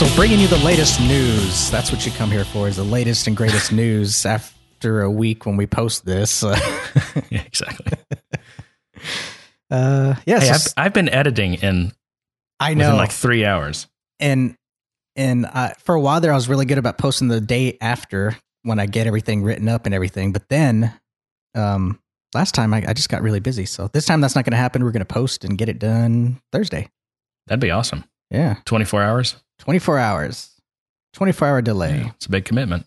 So, bringing you the latest news. That's what you come here for, is the latest and greatest news after a week when we post this. yeah, exactly. Uh, yes, Hey, I've, I've been editing in I know. like three hours. and and uh, for a while there, I was really good about posting the day after when I get everything written up and everything. But then, um, last time I, I just got really busy. So this time that's not going to happen. We're going to post and get it done Thursday. That'd be awesome. Yeah, 24 hours. 24 hours, 24 hour delay. Yeah, it's a big commitment.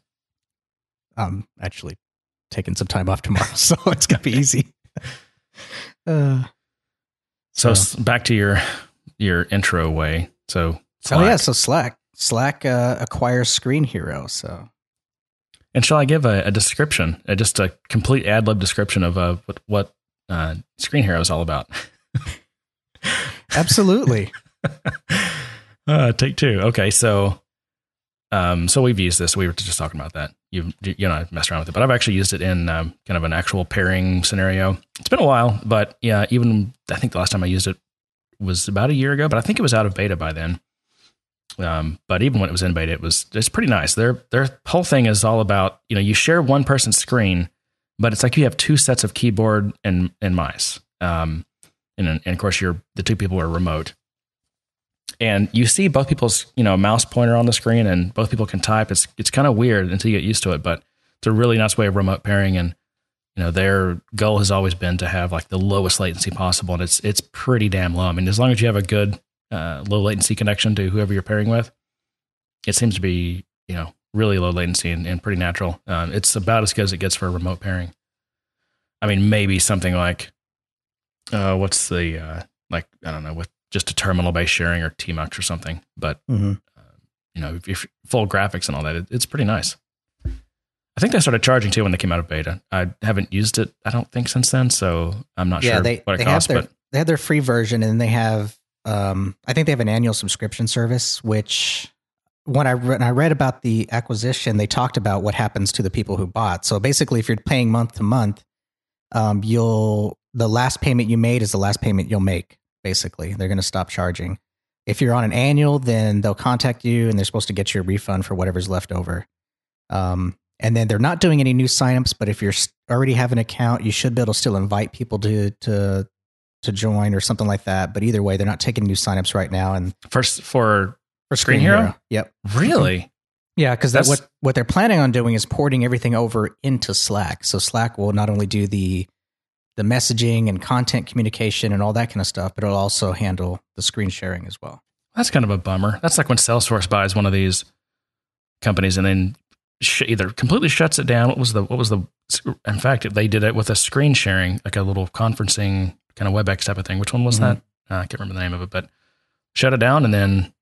I'm actually taking some time off tomorrow, so it's going to be easy. Uh, So, So- back to your your intro way. So oh yeah, so Slack, Slack uh, acquires Screenhero. So And shall I give a, a description, uh, just a complete ad lib description of uh, what, what uh, Screenhero is all about? absolutely, uh, take two. Okay, so um, so we've used this. We were just talking about that. You you know, I messed around with it, but I've actually used it in um, kind of an actual pairing scenario. It's been a while, but yeah, even I think the last time I used it was about a year ago, but I think it was out of beta by then. Um, but even when it was in beta, it was it's pretty nice. Their their whole thing is all about you know you share one person's screen, but it's like you have two sets of keyboard and and mice. Um, and, and of course, you're the two people are remote and you see both people's you know mouse pointer on the screen and both people can type. It's it's kind of weird until you get used to it but it's a really nice way of remote pairing and you know their goal has always been to have like the lowest latency possible and it's it's pretty damn low. I mean as long as you have a good uh, low latency connection to whoever you're pairing with it seems to be you know really low latency and, and pretty natural. Um, it's about as good as it gets for a remote pairing. I mean maybe something like uh, what's the uh, like i don't know with just a terminal based sharing or tmux or something but Mhm. you know, if, if full graphics and all that, it, it's pretty nice. I think they started charging too when they came out of beta. I haven't used it, I don't think, since then. So I'm not yeah, sure they what it they costs. have their But they have their free version, and they have um, I think they have an annual subscription service. Which when I when I read about the acquisition, they talked about what happens to the people who bought. So basically, if you're paying month to month, um, you'll the last payment you made is the last payment you'll make. Basically, they're going to stop charging. If you're on an annual, then they'll contact you and they're supposed to get you a refund for whatever's left over. Um, and then they're not doing any new signups, but if you're already have an account, you should be able to still invite people to to to join or something like that. But either way, they're not taking new signups right now. And first for for Screenhero? yep, really, yeah, because That's- what what they're planning on doing is porting everything over into Slack. So Slack will not only do the the messaging and content communication and all that kind of stuff, but it'll also handle the screen sharing as well. that's kind of a bummer. That's like when Salesforce buys one of these companies and then sh- either completely shuts it down. What was the what was the? In fact, they did it with a screen sharing, like a little conferencing kind of WebEx type of thing. Which one was Mhm. that? Uh, I can't remember the name of it, but shut it down and then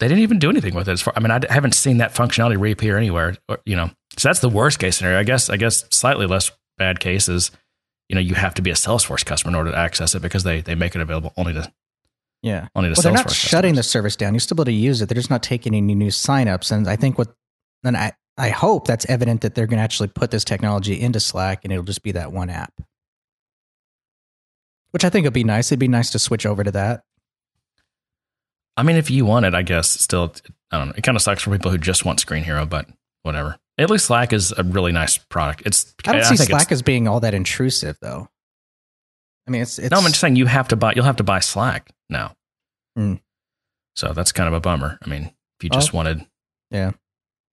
they didn't even do anything with it. As far, I mean, I haven't seen that functionality reappear anywhere. Or, you know, so that's the worst case scenario. I guess. I guess slightly less bad cases. You know, you have to be a Salesforce customer in order to access it because they they make it available only to Yeah. only to Well, they're Salesforce. not shutting the service down. You're still able to use it. They're just not taking any new signups. And I think what, and I, I hope that's evident that they're going to actually put this technology into Slack and it'll just be that one app. Which I think would be nice. It'd be nice to switch over to that. I mean, if you want it, I guess still, I don't know. It kind of sucks for people who just want Screenhero, but whatever. At least Slack is a really nice product. It's I don't see think Slack as being all that intrusive, though. I mean, it's, it's no, I'm just saying you have to buy. You'll have to buy Slack now. Hmm. So that's kind of a bummer. I mean, if you just Oh. wanted, Yeah.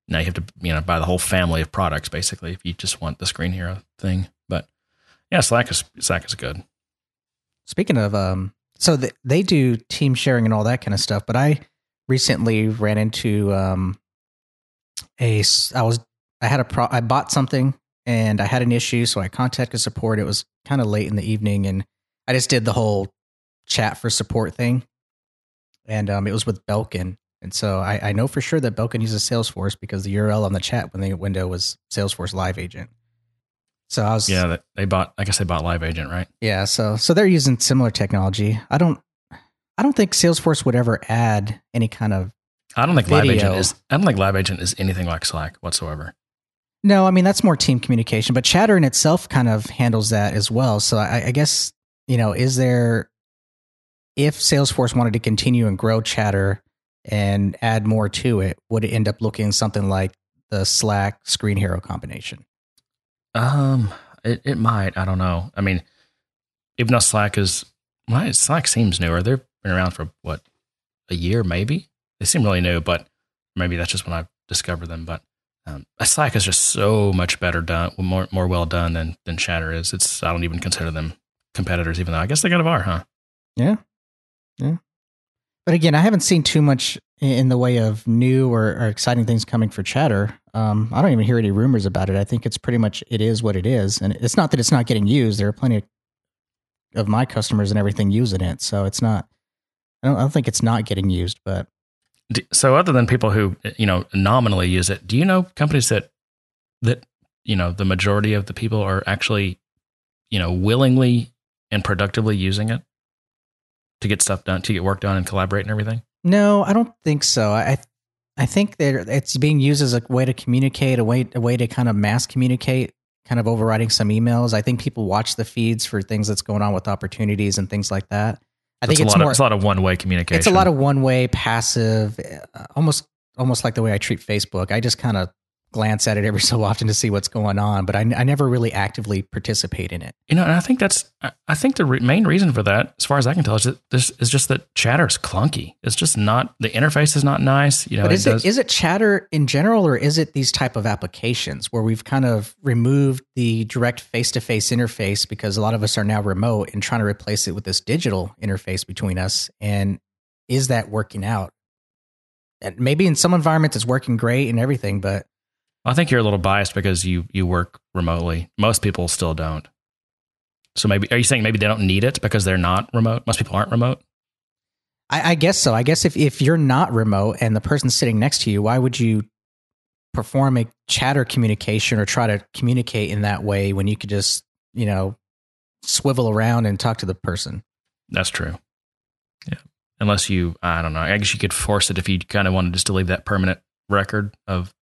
now you have to you know buy the whole family of products basically. If you just want the Screenhero thing, but yeah, Slack is Slack is good. Speaking of, um, so th- they do team sharing and all that kind of stuff, but I recently ran into um, a. I was I had a pro. I bought something and I had an issue, so I contacted support. It was kind of late in the evening, and I just did the whole chat for support thing, and um, it was with Belkin. And so I, I know for sure that Belkin uses Salesforce because the URL on the chat when the window was Salesforce Live Agent. So I was Yeah, they bought. I guess they bought Live Agent, right? yeah, so so they're using similar technology. I don't I don't think Salesforce would ever add any kind of I don't think Live Agent is. I don't think Live Agent is anything like Slack whatsoever. No, I mean that's more team communication, but Chatter in itself kind of handles that as well. So I, I guess you know, is there if Salesforce wanted to continue and grow Chatter, and add more to it, would it end up looking something like the Slack Screenhero combination? Um, it, it might. I don't know. I mean, even though Slack is, well, Slack seems newer. They've been around for what, a year maybe? They seem really new, but maybe that's just when I discovered them. But um, Slack is just so much better done, more more well done than than Chatter is. It's I don't even consider them competitors, even though I guess they kind of are, huh? Yeah, yeah. But again, I haven't seen too much in the way of new or, or exciting things coming for Chatter. Um, I don't even hear any rumors about it. I think it's pretty much it is what it is, and it's not that it's not getting used. There are plenty of my customers and everything using it, so it's not. I don't, I don't think it's not getting used, but so other than people who you know nominally use it, do you know companies that that you know the majority of the people are actually you know willingly and productively using it to get stuff done, to get work done and collaborate and everything? No, I don't think so. I I think that it's being used as a way to communicate, a way a way to kind of mass communicate, kind of overriding some emails. I think people watch the feeds for things that's going on with opportunities and things like that. I think it's, a, lot more, of, it's a lot of one way communication. It's a lot of one way, passive, uh, almost almost like the way I treat Facebook. I just kind of glance at it every so often to see what's going on, but I, I never really actively participate in it. You know, and I think that's I think the re- main reason for that, as far as I can tell, is that this is just that Chatter is clunky. It's just not the interface is not nice. You know, but is it, does, it is it Chatter in general, or is it these type of applications where we've kind of removed the direct face to face interface because a lot of us are now remote and trying to replace it with this digital interface between us? And is that working out? And maybe in some environments it's working great and everything, but I think you're a little biased because you you work remotely. Most people still don't. So maybe are you saying maybe they don't need it because they're not remote? Most people aren't remote. I, I guess so. I guess if if you're not remote and the person sitting next to you, why would you perform a chatter communication or try to communicate in that way when you could just you know swivel around and talk to the person? That's true. Yeah. Unless you, I don't know. I guess you could force it if you kind of wanted just to leave that permanent record of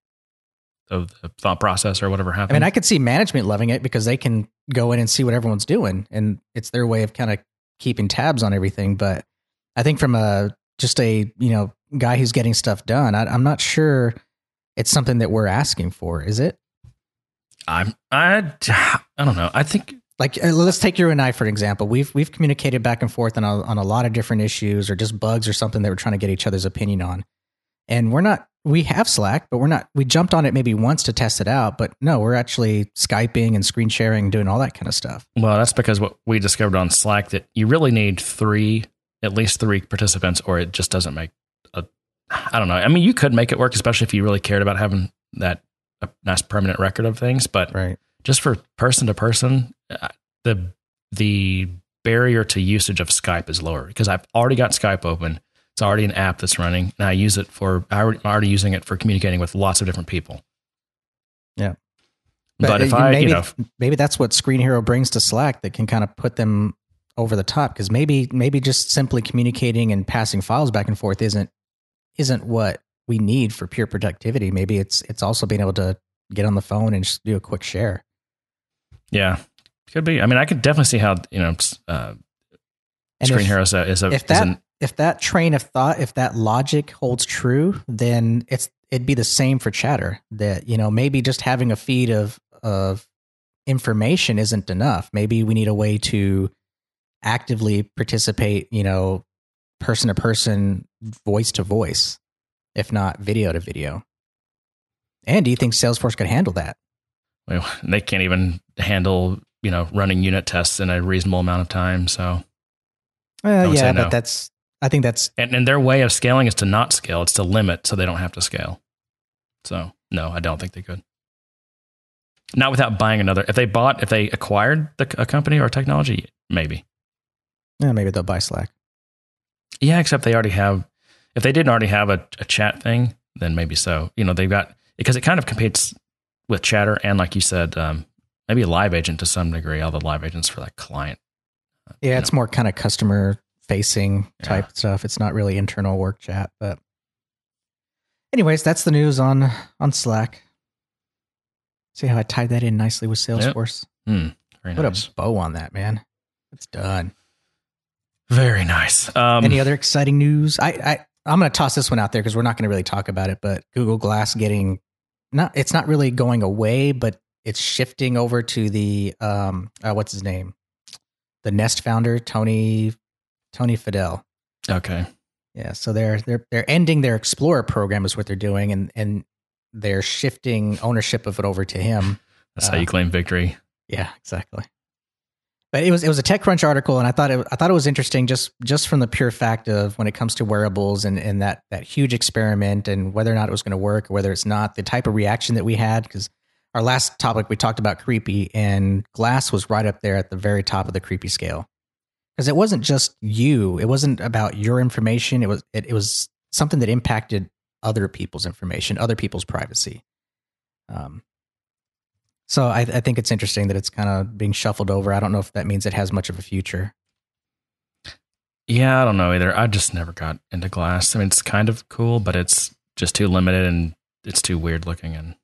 of the thought process or whatever happened. I mean, I could see management loving it because they can go in and see what everyone's doing, and it's their way of kind of keeping tabs on everything. But I think from a just a you know guy who's getting stuff done, I, I'm not sure it's something that we're asking for. Is it? I'm I I don't know. I think like uh, let's take you and I for an example. We've we've communicated back and forth on a, on a lot of different issues or just bugs or something that we're trying to get each other's opinion on, and we're not we have Slack, but we're not. We jumped on it maybe once to test it out, but no, we're actually skyping and screen sharing, doing all that kind of stuff. Well, that's because what we discovered on Slack that you really need three, at least three participants, or it just doesn't make a. I don't know. I mean, you could make it work, especially if you really cared about having that a nice permanent record of things, but right. just for person to person, uh, the the barrier to usage of Skype is lower because I've already got Skype open it's already an app that's running, and I use it for. I'm already using it for communicating with lots of different people. Yeah, but, but if I, maybe, you know, maybe that's what Screenhero brings to Slack that can kind of put them over the top because maybe maybe just simply communicating and passing files back and forth isn't isn't what we need for pure productivity. Maybe it's it's also being able to get on the phone and just do a quick share. Yeah, could be. I mean, I could definitely see how you know uh, Screen if, Hero is a, is a, that, is an if that train of thought, if that logic holds true, then it's it'd be the same for chatter. That you know maybe just having a feed of of information isn't enough. Maybe we need a way to actively participate. You know, person to person, voice to voice, if not video to video. And do you think Salesforce could handle that? Well, they can't even handle you know running unit tests in a reasonable amount of time. So, well, yeah, no. but that's I think that's and, and their way of scaling is to not scale. It's to limit so they don't have to scale. So no, I don't think they could. Not without buying another. If they bought, if they acquired the, a company or technology, maybe. Yeah, maybe they'll buy Slack. Yeah, except they already have. If they didn't already have a, a chat thing, then maybe so. You know, they've got because it kind of competes with Chatter and, like you said, um, maybe a live agent to some degree. All the live agents for that client. Yeah, it's know. more kind of customer facing type yeah. stuff. It's not really internal work chat, but anyways, that's the news on on Slack. See how I tied that in nicely with Salesforce. Yep. Mm, Put nice. a bow on that, man. It's done. Very nice. Um, Any other exciting news? I, I I'm going to toss this one out there because we're not going to really talk about it. But Google Glass getting not it's not really going away, but it's shifting over to the um uh, what's his name, the Nest founder Tony Tony Fadell. Okay. Yeah, so they're they're they're ending their Explorer program is what they're doing, and and they're shifting ownership of it over to him. That's uh, how you claim victory. Yeah, exactly. But it was it was a TechCrunch article, and I thought it I thought it was interesting just just from the pure fact of when it comes to wearables and and that that huge experiment and whether or not it was going to work or whether it's not the type of reaction that we had because our last topic we talked about creepy and glass was right up there at the very top of the creepy scale because it wasn't just you it wasn't about your information it was it, it was something that impacted other people's information other people's privacy um, so I, I think it's interesting that it's kind of being shuffled over. I don't know if that means it has much of a future. Yeah, I don't know either. I just never got into glass. I mean, it's kind of cool, but it's just too limited and it's too weird looking. And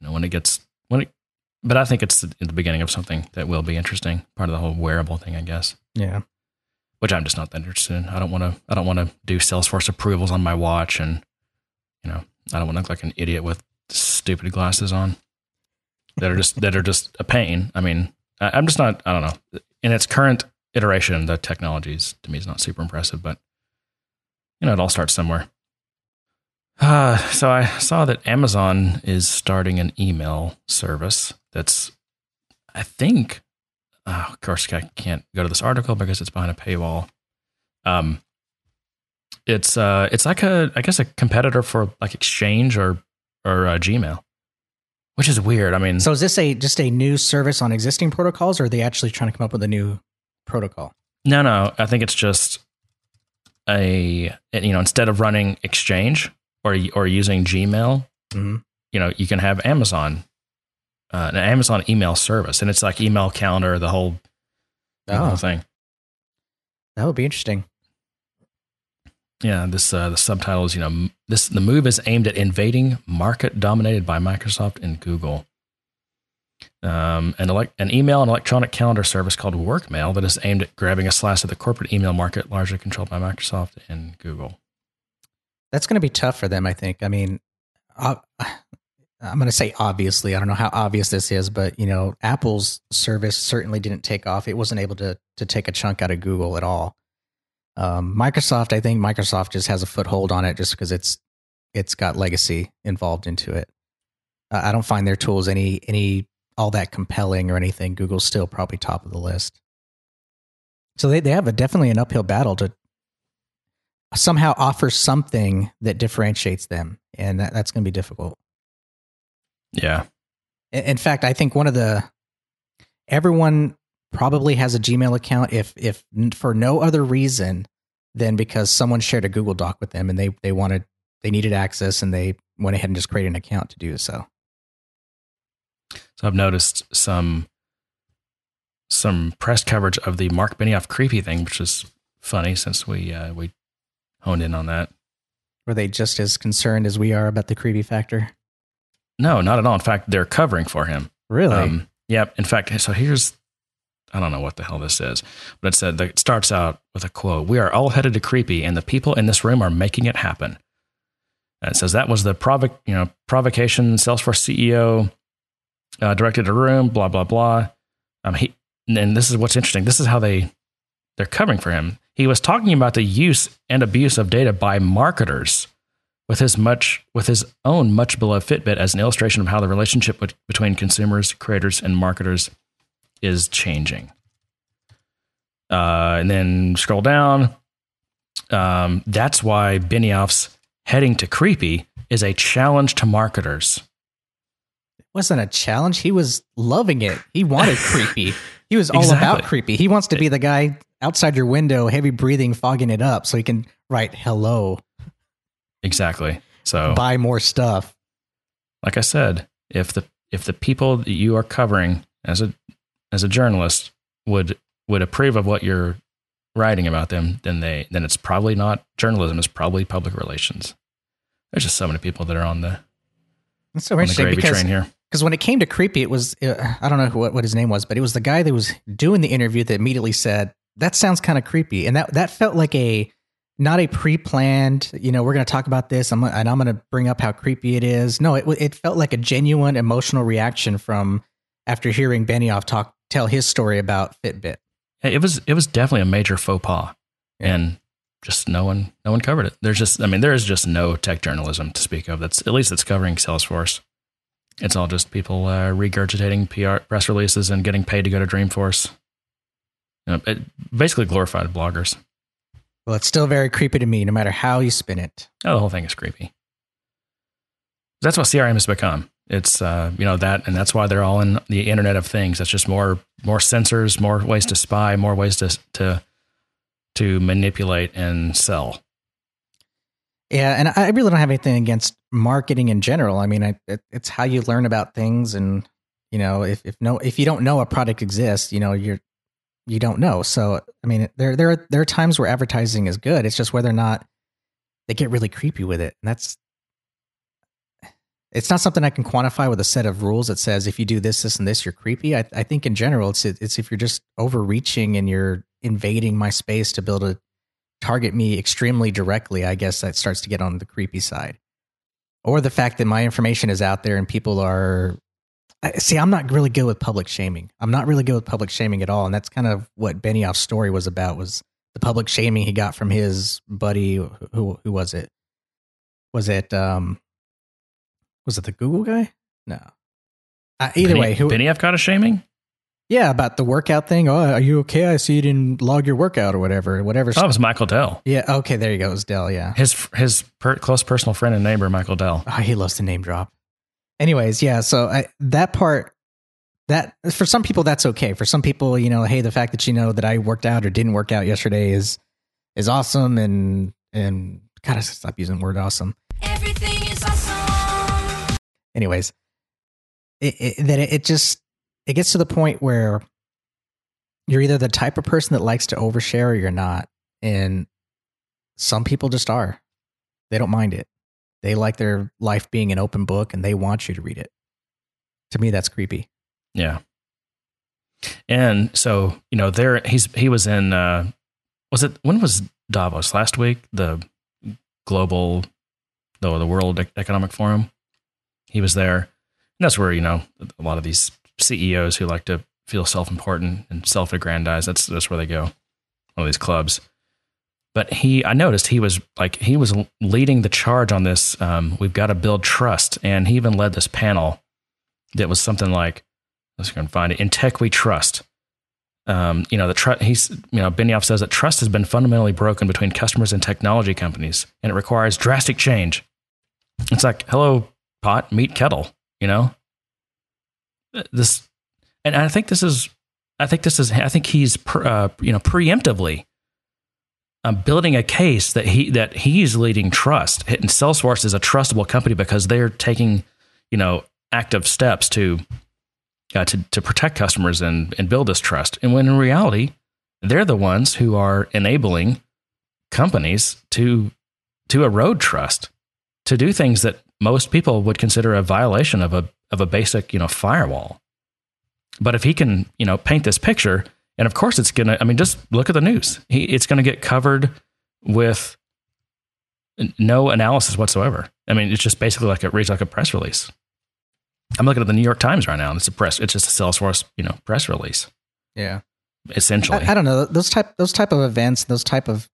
you know, when it gets when it, but I think it's the, the beginning of something that will be interesting. Part of the whole wearable thing, I guess. Yeah. Which I'm just not that interested in. I don't want to. I don't want to do Salesforce approvals on my watch, and you know, I don't want to look like an idiot with stupid glasses on that are just that are just a pain. I mean, I, am just not. I don't know. In its current iteration, the technologies to me is not super impressive, but you know, it all starts somewhere. Uh, so I saw that Amazon is starting an email service that's, I think, uh, of course, I can't go to this article because it's behind a paywall. Um, it's uh, it's like a, I guess, a competitor for like Exchange or or uh, Gmail which is weird. I mean, so is this a just a new service on existing protocols, or are they actually trying to come up with a new protocol? No, no. I think it's just a you know instead of running Exchange or or using Gmail, mm-hmm. you know, you can have Amazon, uh, an Amazon email service, and it's like email calendar, the whole, the oh. whole thing. That would be interesting. Yeah, this uh, the subtitle is you know this the move is aimed at invading market dominated by Microsoft and Google. Um, an, elect, an email and electronic calendar service called Workmail that is aimed at grabbing a slice of the corporate email market, largely controlled by Microsoft and Google. That's going to be tough for them, I think. I mean, uh, I'm going to say obviously. I don't know how obvious this is, but you know, Apple's service certainly didn't take off. It wasn't able to to take a chunk out of Google at all. Um, Microsoft, I think Microsoft just has a foothold on it just because it's it's got legacy involved into it. Uh, I don't find their tools any any all that compelling or anything. Google's still probably top of the list. So they, they have a definitely an uphill battle to somehow offer something that differentiates them, and that, that's going to be difficult. Yeah. In, fact, I think one of the everyone probably has a Gmail account if if for no other reason than because someone shared a Google Doc with them and they they wanted they needed access and they went ahead and just created an account to do so. So I've noticed some some press coverage of the Mark Benioff creepy thing, which is funny since we uh, we honed in on that. Were they just as concerned as we are about the creepy factor? No, not at all. In fact, they're covering for him. Really? Um, yep. In fact, so here's I don't know what the hell this is, but it said it starts out with a quote: "We are all headed to creepy, and the people in this room are making it happen." And it says that was the provoc, you know, provocation. Salesforce CEO uh, directed a room, blah blah blah. Um, he and this is what's interesting. This is how they they're covering for him. He was talking about the use and abuse of data by marketers with his much with his own much beloved Fitbit as an illustration of how the relationship between consumers, creators, and marketers is changing. Uh, and then scroll down. Um, that's why Benioff's heading to creepy is a challenge to marketers. It wasn't a challenge. He was loving it. He wanted creepy. He was all exactly. about creepy. He wants to be the guy outside your window, heavy breathing, fogging it up so he can write hello. Exactly. So buy more stuff. Like I said, if the if the people that you are covering as a as a journalist would would approve of what you're writing about them, then they then it's probably not journalism. It's probably public relations. There's just so many people that are on the That's so interesting because, train here. Because when it came to creepy, it was uh, I don't know what what his name was, but it was the guy that was doing the interview that immediately said that sounds kind of creepy, and that that felt like a not a pre-planned. You know, we're going to talk about this, I'm, and I'm going to bring up how creepy it is. No, it it felt like a genuine emotional reaction from after hearing Benioff talk tell his story about Fitbit. It was it was definitely a major faux pas, yeah. and just no one no one covered it. There's just I mean there is just no tech journalism to speak of. That's at least it's covering Salesforce. It's all just people uh, regurgitating PR press releases and getting paid to go to Dreamforce. You know, it basically glorified bloggers. Well, it's still very creepy to me, no matter how you spin it. Oh, the whole thing is creepy. That's what CRM has become. It's uh, you know that, and that's why they're all in the Internet of Things. That's just more more sensors, more ways to spy, more ways to to to manipulate and sell. Yeah, and I really don't have anything against marketing in general. I mean, I, it, it's how you learn about things, and you know, if if no, if you don't know a product exists, you know, you're you don't know. So, I mean, there there are there are times where advertising is good. It's just whether or not they get really creepy with it, and that's it's not something I can quantify with a set of rules that says if you do this, this, and this, you're creepy. I, I think in general, it's it's if you're just overreaching and you're invading my space to build a target me extremely directly. I guess that starts to get on the creepy side, or the fact that my information is out there and people are. See, I'm not really good with public shaming. I'm not really good with public shaming at all, and that's kind of what Benioff's story was about. Was the public shaming he got from his buddy? Who who was it? Was it um was it the Google guy? No. Uh, either way, who Benioff got a shaming? Yeah, about the workout thing. Oh, are you okay? I see you didn't log your workout or whatever. Whatever. Oh, it was Michael Dell. Yeah. Okay. There you go. It was Dell. Yeah. His his per, close personal friend and neighbor, Michael Dell. Oh, he loves to name drop. Anyways, yeah. So I, that part, that for some people that's okay. For some people, you know, hey, the fact that you know that I worked out or didn't work out yesterday is is awesome, and and gotta stop using the word awesome. Everything is anyways, it, it, that it, it just it gets to the point where you're either the type of person that likes to overshare or you're not, and some people just are. They don't mind it. They like their life being an open book, and they want you to read it. To me, that's creepy. Yeah. And so you know, there he's he was in. uh Was it when was Davos last week? The global, the the World Economic Forum he was there. And that's where, you know, a lot of these CEOs who like to feel self important and self aggrandize, that's, that's where they go, all these clubs. But he, I noticed he was like, he was leading the charge on this. Um, we've got to build trust. And he even led this panel that was something like, let's go and find it. In tech, we trust. Um, you know, the tr- he's, you know, Benioff says that trust has been fundamentally broken between customers and technology companies, and it requires drastic change. It's like, hello, pot meet kettle you know this and i think this is i think this is i think he's uh, you know preemptively um, building a case that he that he's leading trust and salesforce is a trustable company because they're taking you know active steps to uh, to to protect customers and and build this trust and when in reality they're the ones who are enabling companies to to erode trust to do things that most people would consider a violation of a of a basic, you know, firewall. But if he can, you know, paint this picture, and of course it's gonna. I mean, just look at the news. He, it's going to get covered with no analysis whatsoever. I mean, it's just basically like it reads like a press release. I'm looking at the New York Times right now, and it's a press. It's just a Salesforce, you know, press release. Yeah, essentially. I, I don't know those type those type of events, those type of,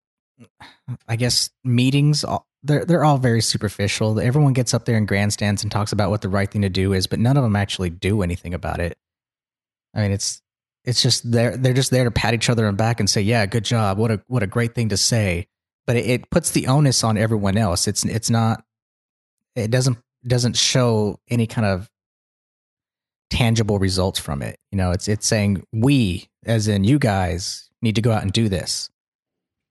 I guess, meetings they're they're all very superficial. Everyone gets up there in grandstands and talks about what the right thing to do is, but none of them actually do anything about it. I mean, it's it's just they're they're just there to pat each other on the back and say, "Yeah, good job. What a what a great thing to say." But it, it puts the onus on everyone else. It's it's not. It doesn't doesn't show any kind of tangible results from it. You know, it's it's saying we, as in you guys, need to go out and do this.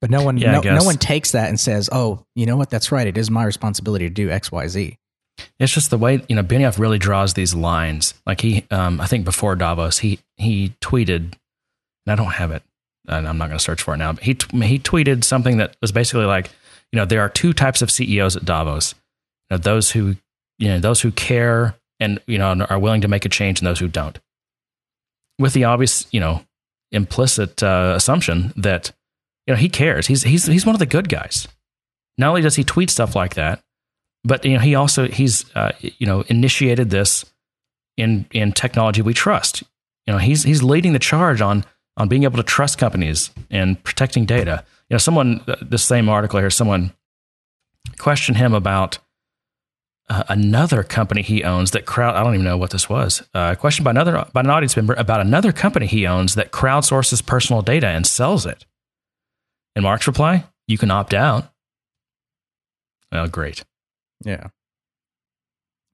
But no one, yeah, no, no, one takes that and says, "Oh, you know what? That's right. It is my responsibility to do X, Y, Z." It's just the way you know Benioff really draws these lines. Like he, um, I think before Davos, he he tweeted, and I don't have it, and I'm not going to search for it now. But he he tweeted something that was basically like, you know, there are two types of CEOs at Davos. You know, those who you know those who care and you know are willing to make a change, and those who don't. With the obvious, you know, implicit uh, assumption that you know, he cares. He's he's he's one of the good guys. Not only does he tweet stuff like that, but you know, he also he's uh, you know initiated this in in technology we trust. You know, he's he's leading the charge on on being able to trust companies and protecting data. You know, someone uh, this same article here, someone questioned him about uh, another company he owns that crowd. I don't even know what this was. Uh, questioned by another by an audience member about another company he owns that crowdsources personal data and sells it. And Mark's reply: "You can opt out." Oh, great. Yeah.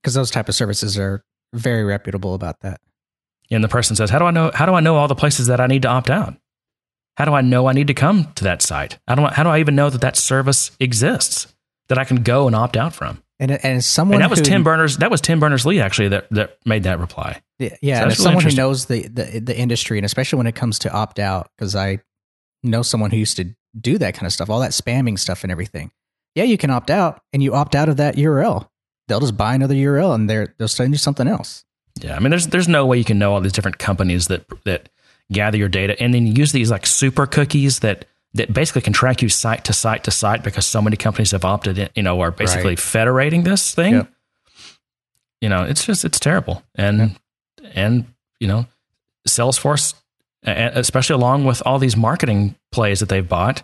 Because those type of services are very reputable about that. And the person says, "How do I know? How do I know all the places that I need to opt out? How do I know I need to come to that site? How do I, how do I even know that that service exists that I can go and opt out from?" And and someone And that was who, Tim Berners. That was Tim Berners Lee actually that that made that reply. Yeah, yeah. So and really someone who knows the, the the industry, and especially when it comes to opt out, because I know someone who used to do that kind of stuff, all that spamming stuff and everything. Yeah, you can opt out, and you opt out of that URL. They'll just buy another URL, and they're they'll send you something else. Yeah, I mean, there's there's no way you can know all these different companies that that gather your data and then use these like super cookies that that basically can track you site to site to site because so many companies have opted in, you know, are basically Right. federating this thing. Yep. You know, it's just it's terrible, and and you know, Salesforce, especially along with all these marketing plays that they've bought,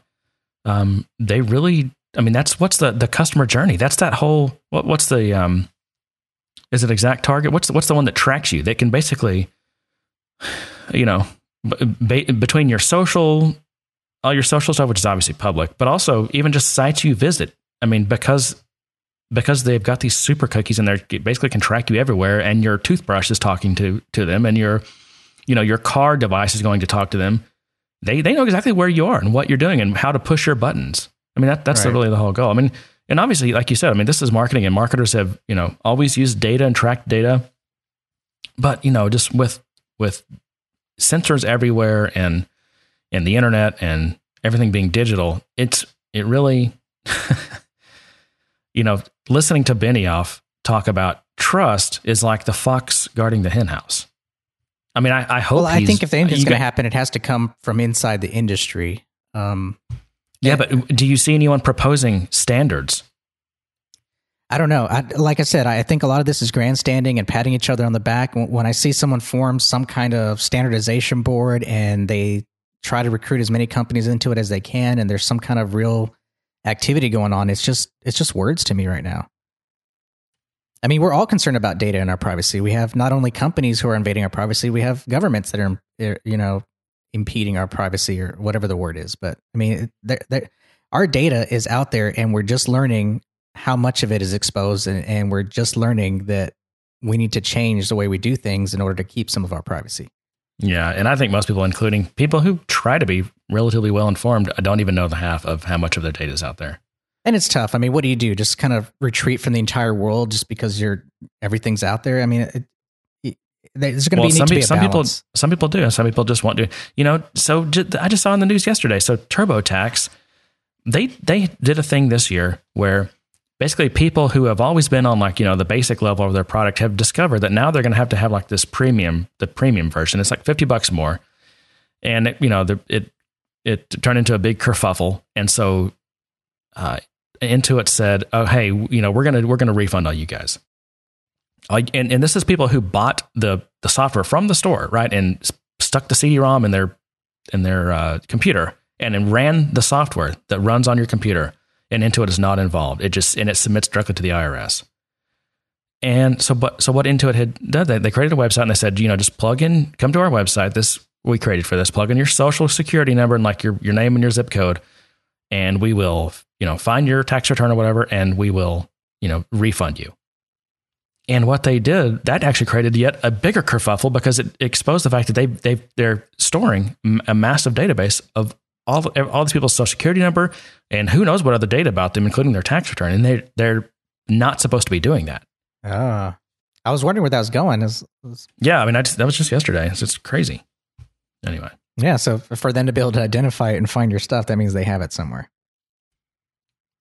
um, they really, I mean, that's what's the the customer journey. That's that whole what what's the um, is it ExactTarget? What's the, what's the one that tracks you? That can basically, you know, b- between your social, all your social stuff, which is obviously public, but also even just sites you visit. I mean, because because they've got these super cookies and they basically can track you everywhere, and your toothbrush is talking to to them, and your you know your car device is going to talk to them. They they know exactly where you are and what you're doing and how to push your buttons. I mean, that, that's Right. really the whole goal. I mean, and obviously, like you said, I mean, this is marketing, and marketers have you know always used data and tracked data, but you know, just with with sensors everywhere and and the internet and everything being digital, it's it really, you know, listening to Benioff talk about trust is like the fox guarding the henhouse. I mean, I, I hope. Well, I think if anything's going to happen, it has to come from inside the industry. Um, yeah, but do you see anyone proposing standards? I don't know. I, like I said, I think a lot of this is grandstanding and patting each other on the back. When I see someone form some kind of standardization board and they try to recruit as many companies into it as they can, and there's some kind of real activity going on, it's just it's just words to me right now. I mean, we're all concerned about data and our privacy. We have not only companies who are invading our privacy, we have governments that are, you know, impeding our privacy or whatever the word is. But I mean, they're, they're, our data is out there, and we're just learning how much of it is exposed, and, and we're just learning that we need to change the way we do things in order to keep some of our privacy. Yeah, and I think most people, including people who try to be relatively well informed, uh, don't even know the half of how much of their data is out there. And it's tough. I mean, what do you do? Just kind of retreat from the entire world just because you're everything's out there? I mean, it, it, there's going to well, be some, to be some people, some people do, and some people just want to. You know, so I just saw in the news yesterday. So TurboTax, they they did a thing this year where basically people who have always been on like you know the basic level of their product have discovered that now they're going to have to have like this premium, the premium version. It's like fifty bucks more, and it, you know the, it it turned into a big kerfuffle, and so uh, Intuit said, "Oh, hey, you know we're gonna we're gonna refund all you guys." Like, and, and this is people who bought the the software from the store, right, and stuck the CD-ROM in their in their uh, computer, and then ran the software that runs on your computer, and Intuit is not involved. It just and it submits directly to the IRS. And so, but so what Intuit had done, they, they created a website and they said, you know, just plug in, come to our website. This we created for this. Plug in your social security number and like your your name and your zip code, and we will, you know, find your tax return or whatever, and we will, you know, refund you. And what they did, that actually created yet a bigger kerfuffle because it exposed the fact that they they they're storing a massive database of all all these people's social security number and who knows what other data about them, including their tax return, and they they're not supposed to be doing that. Ah, I was wondering where that was going. Is, Yeah, I mean, I just, that was just yesterday. It's just crazy. Anyway, yeah, so for them to be able to identify it and find your stuff, that means they have it somewhere.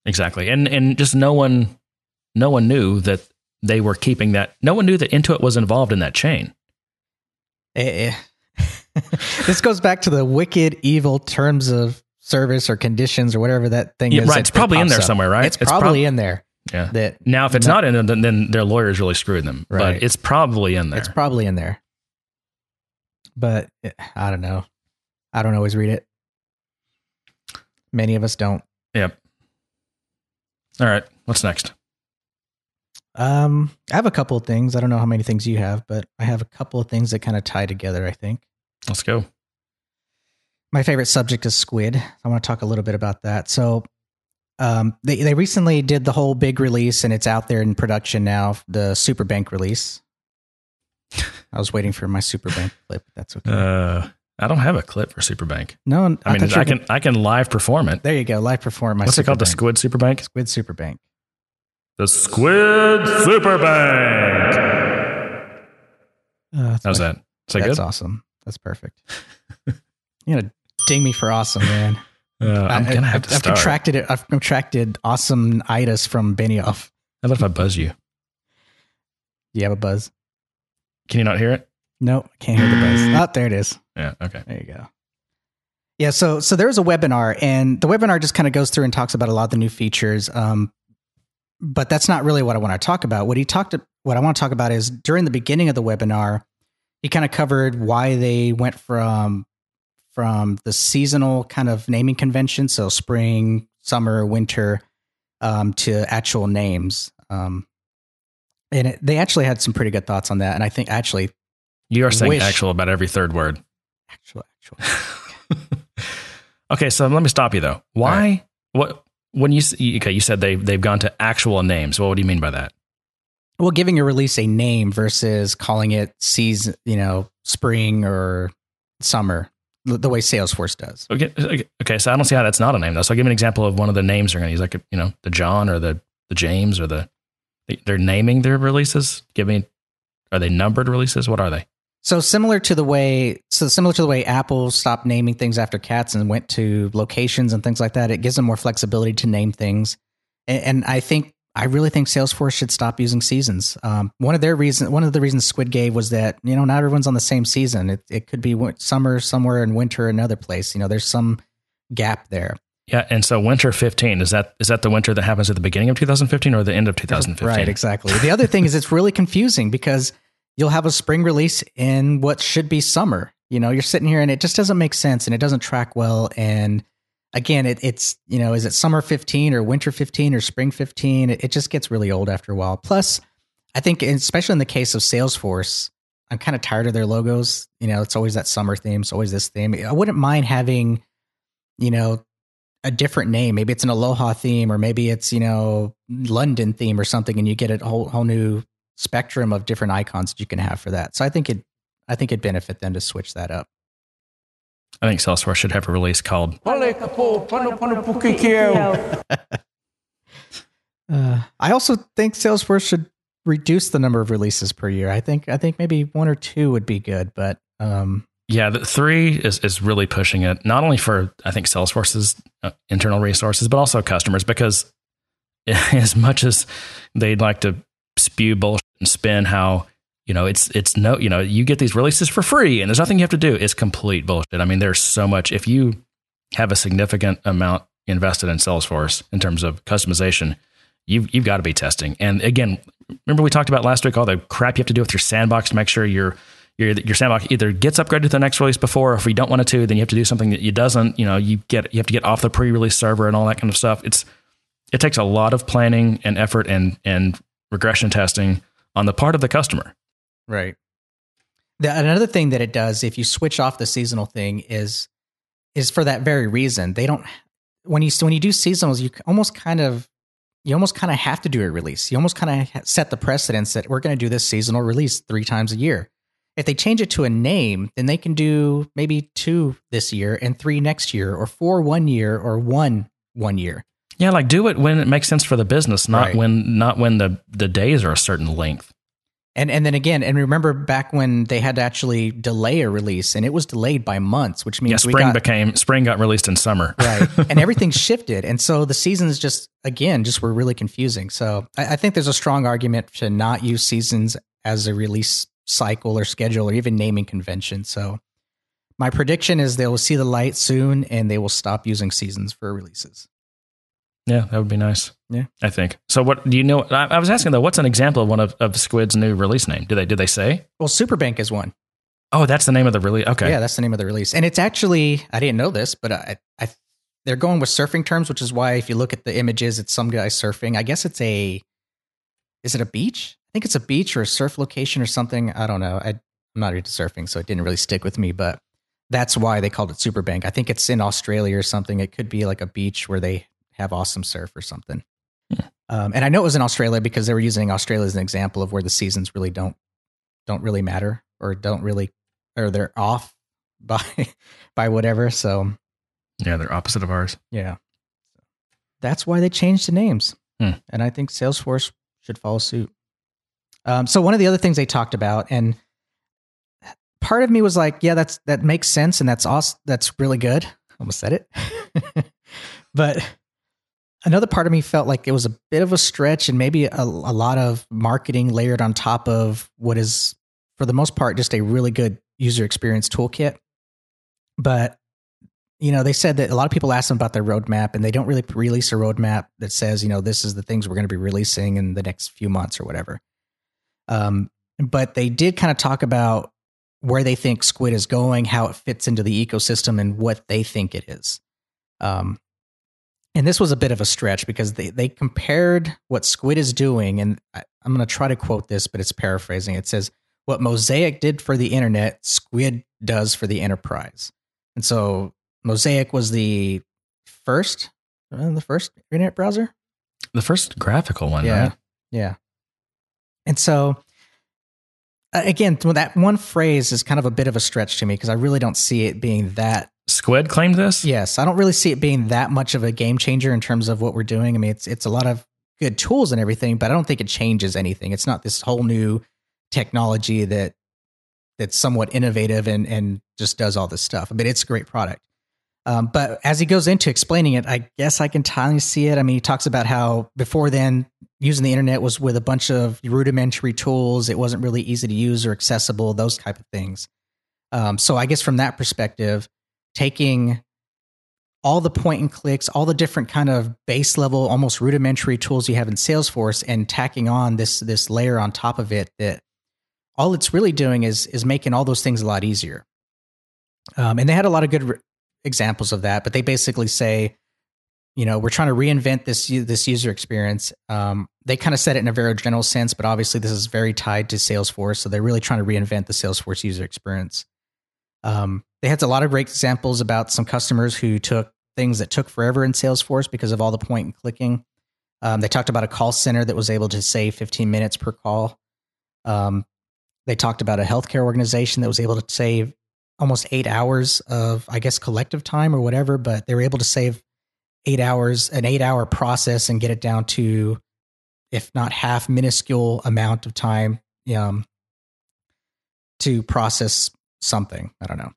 exactly, and and just no one, no one knew that they were keeping that. No one knew that Intuit was involved in that chain. Eh, eh. this goes back to the wicked, evil terms of service or conditions or whatever that thing Yeah, is. right. it- It's probably in there up. somewhere, right? It's, It's probably prob- in there. Yeah. That Now, if it's No. not in there, then, then their lawyers really screwed them. Right. But it's probably in there. it's probably in there. But it- I don't know. I don't always read it. Many of us don't. yep. All right. What's next? Um, I have a couple of things. I don't know how many things you have, but I have a couple of things that kind of tie together. I think Let's go. my favorite subject is Skuid. I want to talk a little bit about that. So, um, they they recently did the whole big release, and it's out there in production now. The Superbank release. I was waiting for my Superbank clip. That's okay. Uh, I don't have a clip for Superbank. no, I mean, thought you I can I can live perform it. There you go. Live perform my What's it called? The Superbank. Skuid Superbank? Skuid Superbank. The Skuid Superbank. Uh, that's How's my- that? Is that good? That's good? awesome. That's perfect. You're gonna ding me for awesome, man. Uh, I'm I- gonna have I've, to I've start. contracted it. I've contracted awesome itis from Benioff. How about if I buzz you? You have a buzz? Can you not hear it? Nope, I can't hear the buzz. Oh, there it is. Yeah. Okay. There you go. Yeah, so so there's a webinar, and the webinar just kind of goes through and talks about a lot of the new features. Um, but that's not really what I want to talk about. What he talked, what I want to talk about is during the beginning of the webinar, he kind of covered why they went from from the seasonal kind of naming convention, so spring, summer, winter, um, to actual names. Um, and it, they actually had some pretty good thoughts on that. And I think actually, You are saying Wish. actual about every third word. actual, actual. okay, so let me stop you though. Why? What? When you okay, you said they they've gone to actual names. Well, what do you mean by that? well giving a release a name versus calling it season you know spring or summer the way salesforce does Okay, uh, okay, okay, so I don't see how that's not a name though. So I'll give me an example of one of the names they're going to use, like you know, the John or the the James or the they're naming their releases. Give me, are they numbered releases? What are they? So similar to the way so similar to the way apple stopped naming things after cats and went to locations and things like that it gives them more flexibility to name things. And, and i think i really think salesforce should stop using seasons. Um, one of their reasons one of the reasons Skuid gave was that you know not everyone's on the same season. It, it could be summer somewhere and winter another place. You know there's some gap there. Yeah, and so winter 15 is that is that the winter that happens at the beginning of 2015 or the end of 2015? Right, exactly. The other thing is it's really confusing because you'll have a spring release in what should be summer. You know, you're sitting here and it just doesn't make sense and it doesn't track well. And again, it, it's, you know, is it summer 15 or winter 15 or spring 15? It, it just gets really old after a while. Plus, I think, especially in the case of Salesforce, I'm kind of tired of their logos. You know, it's always that summer theme, it's always this theme. I wouldn't mind having, you know, a different name. Maybe it's an Aloha theme, or maybe it's you know London theme or something, and you get a whole whole new spectrum of different icons that you can have for that. So I think it I think it'd benefit them to switch that up. I think Salesforce should have a release called Ole kapo, pano pano puki keo. Uh, I also think Salesforce should reduce the number of releases per year. I think I think maybe one or two would be good, but um, Yeah, the three is, is really pushing it, not only for, I think, Salesforce's uh, internal resources, but also customers, because as much as they'd like to spew bullshit and spin how, you know, it's, it's no, you know, you get these releases for free and there's nothing you have to do. It's complete bullshit. I mean, there's so much, if you have a significant amount invested in Salesforce in terms of customization, you've, you've got to be testing. And again, remember we talked about last week, all the crap you have to do with your sandbox to make sure your, your, your sandbox either gets upgraded to the next release before, or if you don't want it to, then you have to do something that you doesn't, you know, you get, you have to get off the pre-release server and all that kind of stuff. It's, it takes a lot of planning and effort and, and regression testing on the part of the customer. Right. The, another thing that it does, if you switch off the seasonal thing, is is for that very reason. They don't when you when you do seasonals, you almost kind of you almost kind of have to do a release. You almost kind of set the precedence that we're going to do this seasonal release three times a year. If they change it to a name, then they can do maybe two this year and three next year, or four one year, or one one year. Yeah, like do it when it makes sense for the business, not Right. when not when the the days are a certain length. And and then again, and remember back when they had to actually delay a release, and it was delayed by months, which means Yeah, spring got, became spring got released in summer. right and everything shifted and so the seasons just again just were really confusing so I, I think there's a strong argument to not use seasons as a release cycle or schedule or even naming convention so my prediction is they will see the light soon and they will stop using seasons for releases. Yeah, that would be nice. Yeah. I think. So what do you know? I, I was asking though, what's an example of one of, of Skuid's new release name? Did they did they say? Well, Superbank is one. Oh, that's the name of the release. Okay. Yeah, that's the name of the release. And it's actually I didn't know this, but I, I they're going with surfing terms, which is why if you look at the images, it's some guy surfing. I guess it's a is it a beach? I think it's a beach or a surf location or something. I don't know. I, I'm not into surfing, so it didn't really stick with me, but that's why they called it Superbank. I think it's in Australia or something. It could be like a beach where they have awesome surf or something. Hmm. Um, and I know it was in Australia because they were using Australia as an example of where the seasons really don't don't really matter or don't really or they're off by by whatever. So Yeah, they're opposite of ours. yeah, that's why they changed the names, Hmm. and I think Salesforce should follow suit. Um, so one of the other things they talked about, and part of me was like, yeah, that's that makes sense, and that's awesome. That's really good. Almost said it, but another part of me felt like it was a bit of a stretch, and maybe a, a lot of marketing layered on top of what is, for the most part, just a really good user experience toolkit. But you know, they said that a lot of people ask them about their roadmap and they don't really release a roadmap that says, you know, this is the things we're going to be releasing in the next few months or whatever. Um, but they did kind of talk about where they think Skuid is going, how it fits into the ecosystem, and what they think it is. Um, and this was a bit of a stretch because they, they compared what Skuid is doing, and I, I'm going to try to quote this, but it's paraphrasing. It says, What Mosaic did for the internet, Skuid does for the enterprise. And so Mosaic was the first, uh, the first internet browser. The first graphical one, yeah, right? yeah. And so, again, that one phrase is kind of a bit of a stretch to me because I really don't see it being that. Skuid claimed this? Yes, I don't really see it being that much of a game changer in terms of what we're doing. I mean, it's it's a lot of good tools and everything, but I don't think it changes anything. It's not this whole new technology that that's somewhat innovative and and just does all this stuff. I mean, it's a great product. Um, but as he goes into explaining it, I guess I can totally see it. I mean, he talks about how before then using the internet was with a bunch of rudimentary tools. It wasn't really easy to use or accessible, those type of things. Um, so I guess from that perspective, taking all the point and clicks, all the different kind of base level, almost rudimentary tools you have in Salesforce, and tacking on this this layer on top of it, that all it's really doing is is making all those things a lot easier. Um, and they had a lot of good re- examples of that, but they basically say, you know, we're trying to reinvent this this user experience. Um, they kind of said it in a very general sense, but obviously this is very tied to Salesforce, so they're really trying to reinvent the Salesforce user experience. Um, they had a lot of great examples about some customers who took things that took forever in Salesforce because of all the point and clicking. Um, they talked about a call center that was able to save 15 minutes per call. Um, they talked about a healthcare organization that was able to save almost eight hours of, I guess, collective time or whatever, but they were able to save eight hours, an eight hour process and get it down to, if not half, minuscule amount of time um, to process something. I don't know.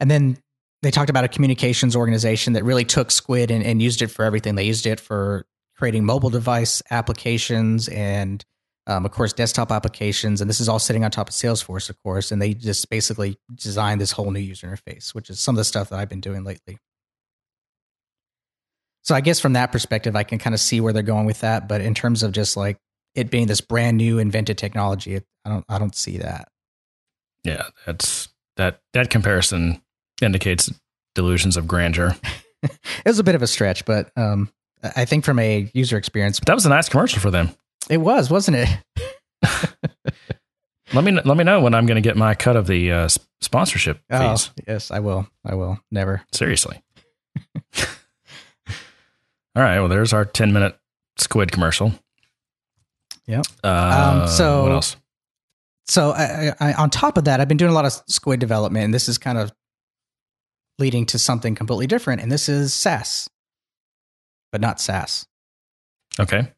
And then they talked about a communications organization that really took Skuid and, and used it for everything. They used it for creating mobile device applications and um, of course, desktop applications, and this is all sitting on top of Salesforce, of course. And they just basically designed this whole new user interface, which is some of the stuff that I've been doing lately. So I guess from that perspective, I can kind of see where they're going with that. But in terms of just like it being this brand new invented technology, I don't, I don't see that. Yeah, that's that that comparison indicates delusions of grandeur. it was a bit of a stretch, but um, I think from a user experience, That was a nice commercial for them. it was, wasn't it? Let me let me know when I'm going to get my cut of the uh, sponsorship Oh, fees. yes, I will. I will. Never. Seriously. All right. Well, there's our 10 minute Skuid commercial. Yep. Uh, Um, so- what else? So, I, I, on top of that, I've been doing a lot of Skuid development, and this is kind of leading to something completely different. And this is Sass, but not SaaS. Okay.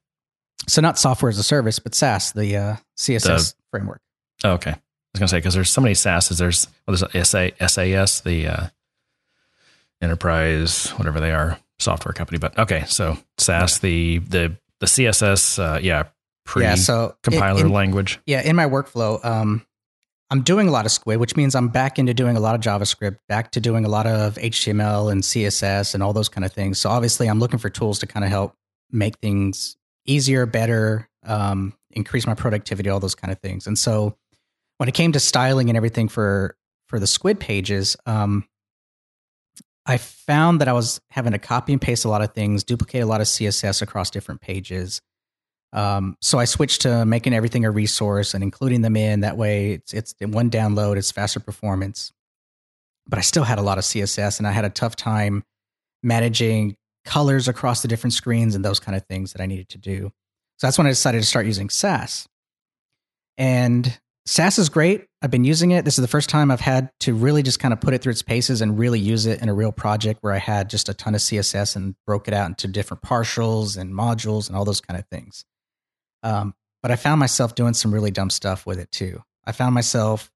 So, not software as a service, but Sass, the uh, CSS framework. Oh, okay. I was going to say, because there's so many SaaSs. There's, well, there's SA, SAS, the uh, enterprise, whatever they are, software company. But okay. So Sass, the, the, the CSS, uh, yeah, pre yeah. So, compiler in, in- language. yeah, in my workflow, um, I'm doing a lot of Skuid, which means I'm back into doing a lot of JavaScript, back to doing a lot of HTML and CSS and all those kind of things. So obviously, I'm looking for tools to kind of help make things easier, better, um, increase my productivity, all those kind of things. And so when it came to styling and everything for for the Skuid pages, um, I found that I was having to copy and paste a lot of things, duplicate a lot of CSS across different pages. Um, so I switched to making everything a resource and including them in. That way, it's it's one download, it's faster performance. But I still had a lot of CSS, and I had a tough time managing colors across the different screens and those kind of things that I needed to do. So that's when I decided to start using Sass. And Sass is great. I've been using it. This is the first time I've had to really just kind of put it through its paces and really use it in a real project where I had just a ton of CSS and broke it out into different partials and modules and all those kind of things. Um, but I found myself doing some really dumb stuff with it too. I found myself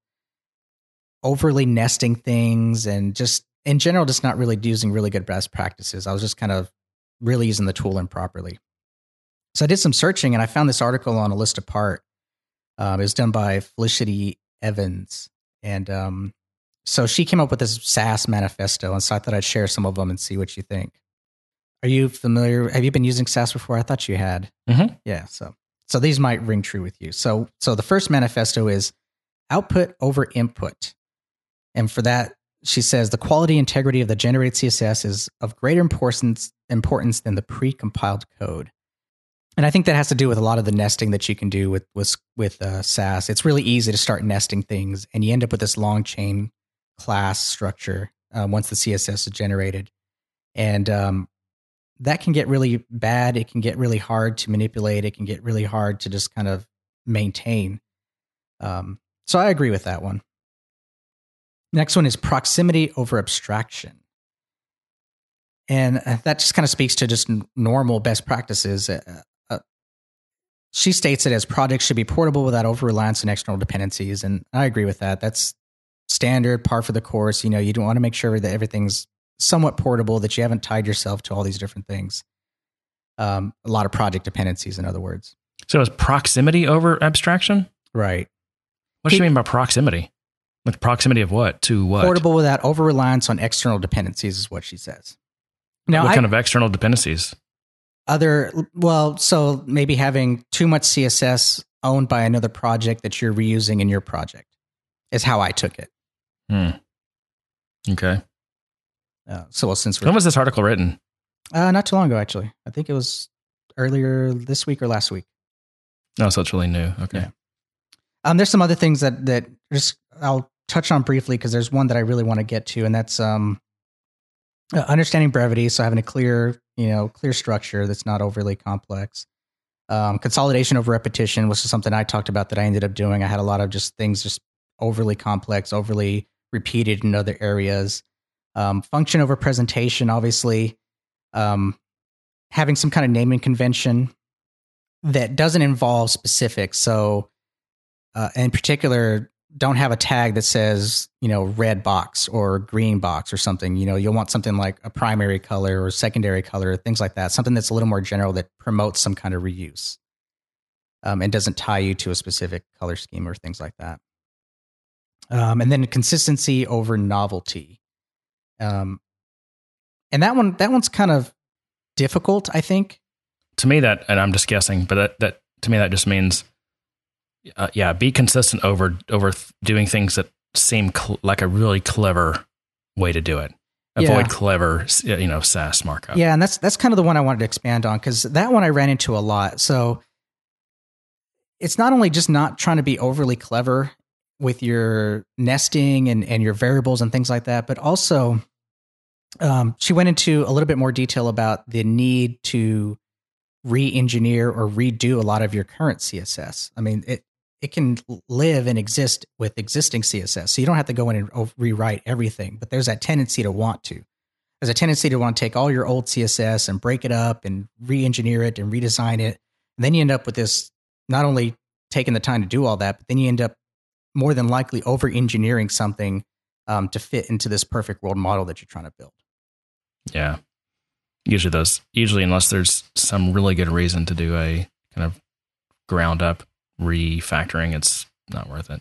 overly nesting things and just in general, just not really using really good best practices. I was just kind of really using the tool improperly. So I did some searching and I found this article on a list apart. Um, it was done by Felicity Evans. And um, so she came up with this Sass manifesto. And so I thought I'd share some of them and see what you think. Are you familiar? Have you been using Sass before? I thought you had. Mm-hmm. Yeah. So, so these might ring true with you. So, so the first manifesto is output over input. And for that, she says the quality integrity of the generated CSS is of greater importance importance than the pre-compiled code. And I think that has to do with a lot of the nesting that you can do with with with uh, Sass. It's really easy to start nesting things, and you end up with this long chain class structure uh, once the CSS is generated, and um, that can get really bad. It can get really hard to manipulate. It can get really hard to just kind of maintain. Um, so I agree with that one. Next one is proximity over abstraction. And uh, that just kind of speaks to just normal best practices. Uh, uh, she states it as projects should be portable without over reliance on external dependencies. And I agree with that. That's standard, par for the course. You know, you don't want to make sure that everything's somewhat portable, that you haven't tied yourself to all these different things. Um, a lot of project dependencies, in other words. So is proximity over abstraction? Right. What do you mean by proximity? Like proximity of what to what? Portable without over reliance on external dependencies is what she says. Now, what I, kind of external dependencies? other well, so maybe having too much CSS owned by another project that you're reusing in your project is how I took it. Hmm. Okay. Uh, so well, since When was this article written? uh, not too long ago, actually, I think it was earlier this week or last week. No, so it's really new. Okay. Yeah. Um, there's some other things that that just I'll touch on briefly because there's one that I really want to get to, and that's um, uh, understanding brevity. So having a clear, you know, clear structure that's not overly complex. Um, consolidation over repetition, which is something I talked about that I ended up doing. I had a lot of just things just overly complex, overly repeated in other areas. Um, function over presentation, obviously. Um, having some kind of naming convention that doesn't involve specifics. So, uh, in particular, don't have a tag that says, you know, red box or green box or something. You know, you'll want something like a primary color or secondary color, things like that. Something that's a little more general that promotes some kind of reuse um, and doesn't tie you to a specific color scheme or things like that. Um, and then consistency over novelty. Um, and that one, that one's kind of difficult, I think. To me, that, and I'm just guessing, but that, that to me, that just means, uh, yeah, be consistent over over th- doing things that seem cl- like a really clever way to do it. Avoid Yeah. clever, you know, Sass markup. Yeah, and that's that's kind of the one I wanted to expand on because that one I ran into a lot. So it's not only just not trying to be overly clever with your nesting and, and your variables and things like that, but also um, she went into a little bit more detail about the need to re-engineer or redo a lot of your current CSS. I mean, it it can live and exist with existing CSS, so you don't have to go in and rewrite everything. But there's that tendency to want to. There's a tendency to want to take all your old CSS and break it up and re-engineer it and redesign it, and then you end up with this. Not only taking the time to do all that, but then you end up more than likely over-engineering something um, to fit into this perfect world model that you're trying to build. Yeah. Usually those usually unless there's some really good reason to do a kind of ground up refactoring, it's not worth it.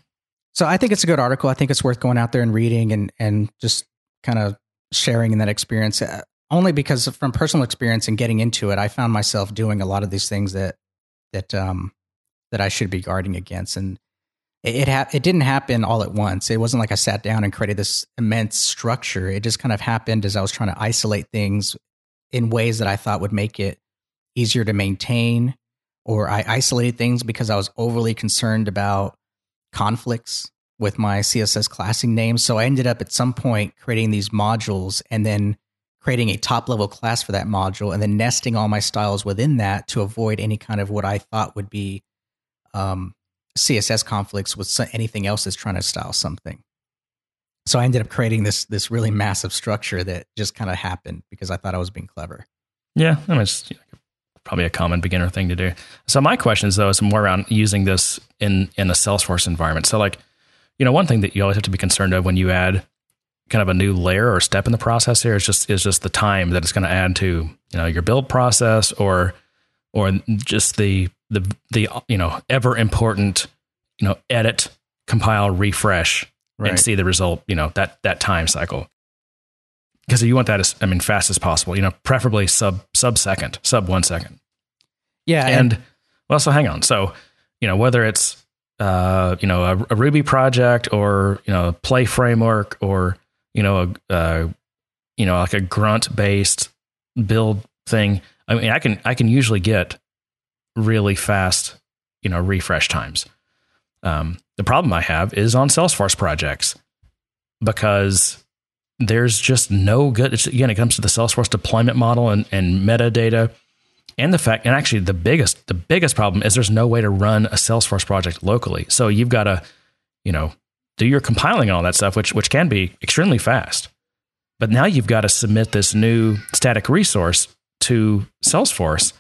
So I think it's a good article. I think it's worth going out there and reading and and just kind of sharing in that experience. Uh, only because from personal experience and getting into it, I found myself doing a lot of these things that that um that I should be guarding against. And it ha- it didn't happen all at once. It wasn't like I sat down and created this immense structure. It just kind of happened as I was trying to isolate things in ways that I thought would make it easier to maintain. Or I isolated things because I was overly concerned about conflicts with my CSS classing name. So I ended up at some point creating these modules and then creating a top level class for that module and then nesting all my styles within that to avoid any kind of what I thought would be um, CSS conflicts with anything else that's trying to style something. So I ended up creating this this really massive structure that just kind of happened because I thought I was being clever. Yeah, I mean, it's probably a common beginner thing to do. So my questions though is more around using this in in a Salesforce environment. So like, you know, one thing that you always have to be concerned of when you add kind of a new layer or step in the process here is just is just the time that it's going to add to you know your build process or or just the the the you know ever important you know edit compile refresh right. and see the result you know that that time cycle because you want that as I mean fast as possible you know preferably sub sub second sub one second yeah and, and well so hang on so you know whether it's uh you know a, a Ruby project or you know a play framework or you know, a, uh, you know, like a grunt based build thing. I mean, I can I can usually get really fast, you know, refresh times. Um, the problem I have is on Salesforce projects because there's just no good. again, it comes to the Salesforce deployment model and, and metadata, and the fact, and actually the biggest the biggest problem is there's no way to run a Salesforce project locally. So you've got to, you know, do your compiling and all that stuff, which which can be extremely fast. But now you've got to submit this new static resource to Salesforce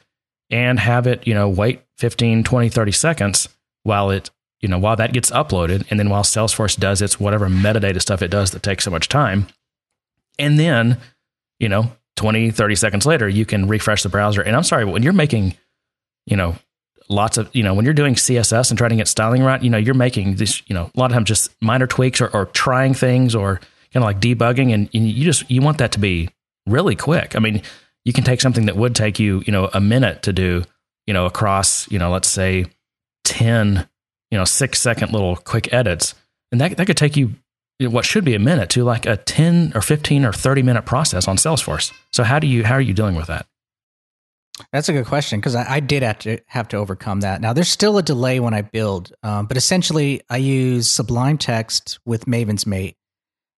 and have it, you know, wait 15, 20, 30 seconds while it, you know, while that gets uploaded and then while Salesforce does its whatever metadata stuff it does that takes so much time. And then, you know, 20, 30 seconds later, you can refresh the browser. And I'm sorry, when you're making, you know, lots of you know when you're doing css and trying to get styling right you know you're making this you know a lot of times just minor tweaks or, or trying things or kind of like debugging and, and you just you want that to be really quick i mean you can take something that would take you you know a minute to do you know across you know let's say 10 you know six second little quick edits. And that, that could take you what should be a minute to like a 10 or 15 or 30 minute process on salesforce. So how do you how are you dealing with that? That's a good question because I, I, did have to have to overcome that. Now there's still a delay when I build, um, but essentially I use Sublime Text with MavensMate,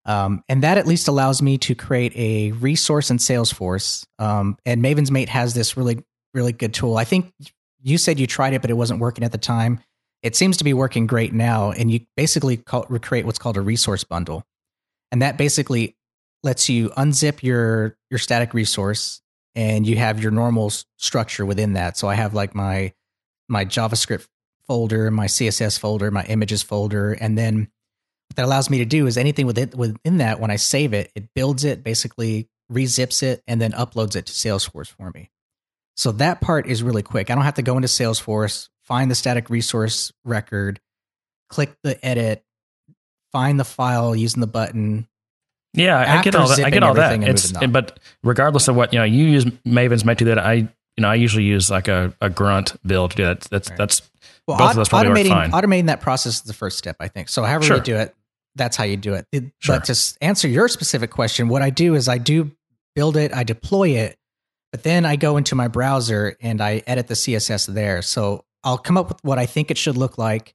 um, and that at least allows me to create a resource in Salesforce. Um, and MavensMate has this really really good tool. I think you said you tried it, but it wasn't working at the time. It seems to be working great now, and you basically call, create what's called a resource bundle, and that basically lets you unzip your your static resource and you have your normal structure within that. So I have like my my JavaScript folder, my CSS folder, my images folder, and then that allows me to do is anything within within that when I save it, it builds it, basically rezips it, and then uploads it to Salesforce for me. So that part is really quick. I don't have to go into Salesforce, find the static resource record, click the edit, find the file using the button, yeah, I get all that. I get all that. It's but regardless of what you know, you use MavensMate do that. I you know I usually use like a, a grunt build to do that. That's right. that's well, both aut- of those probably automating, work fine. Automating that process is the first step, I think. So however sure. you do it, that's how you do it. it sure. But to answer your specific question, what I do is I do build it, I deploy it, but then I go into my browser and I edit the CSS there. So I'll come up with what I think it should look like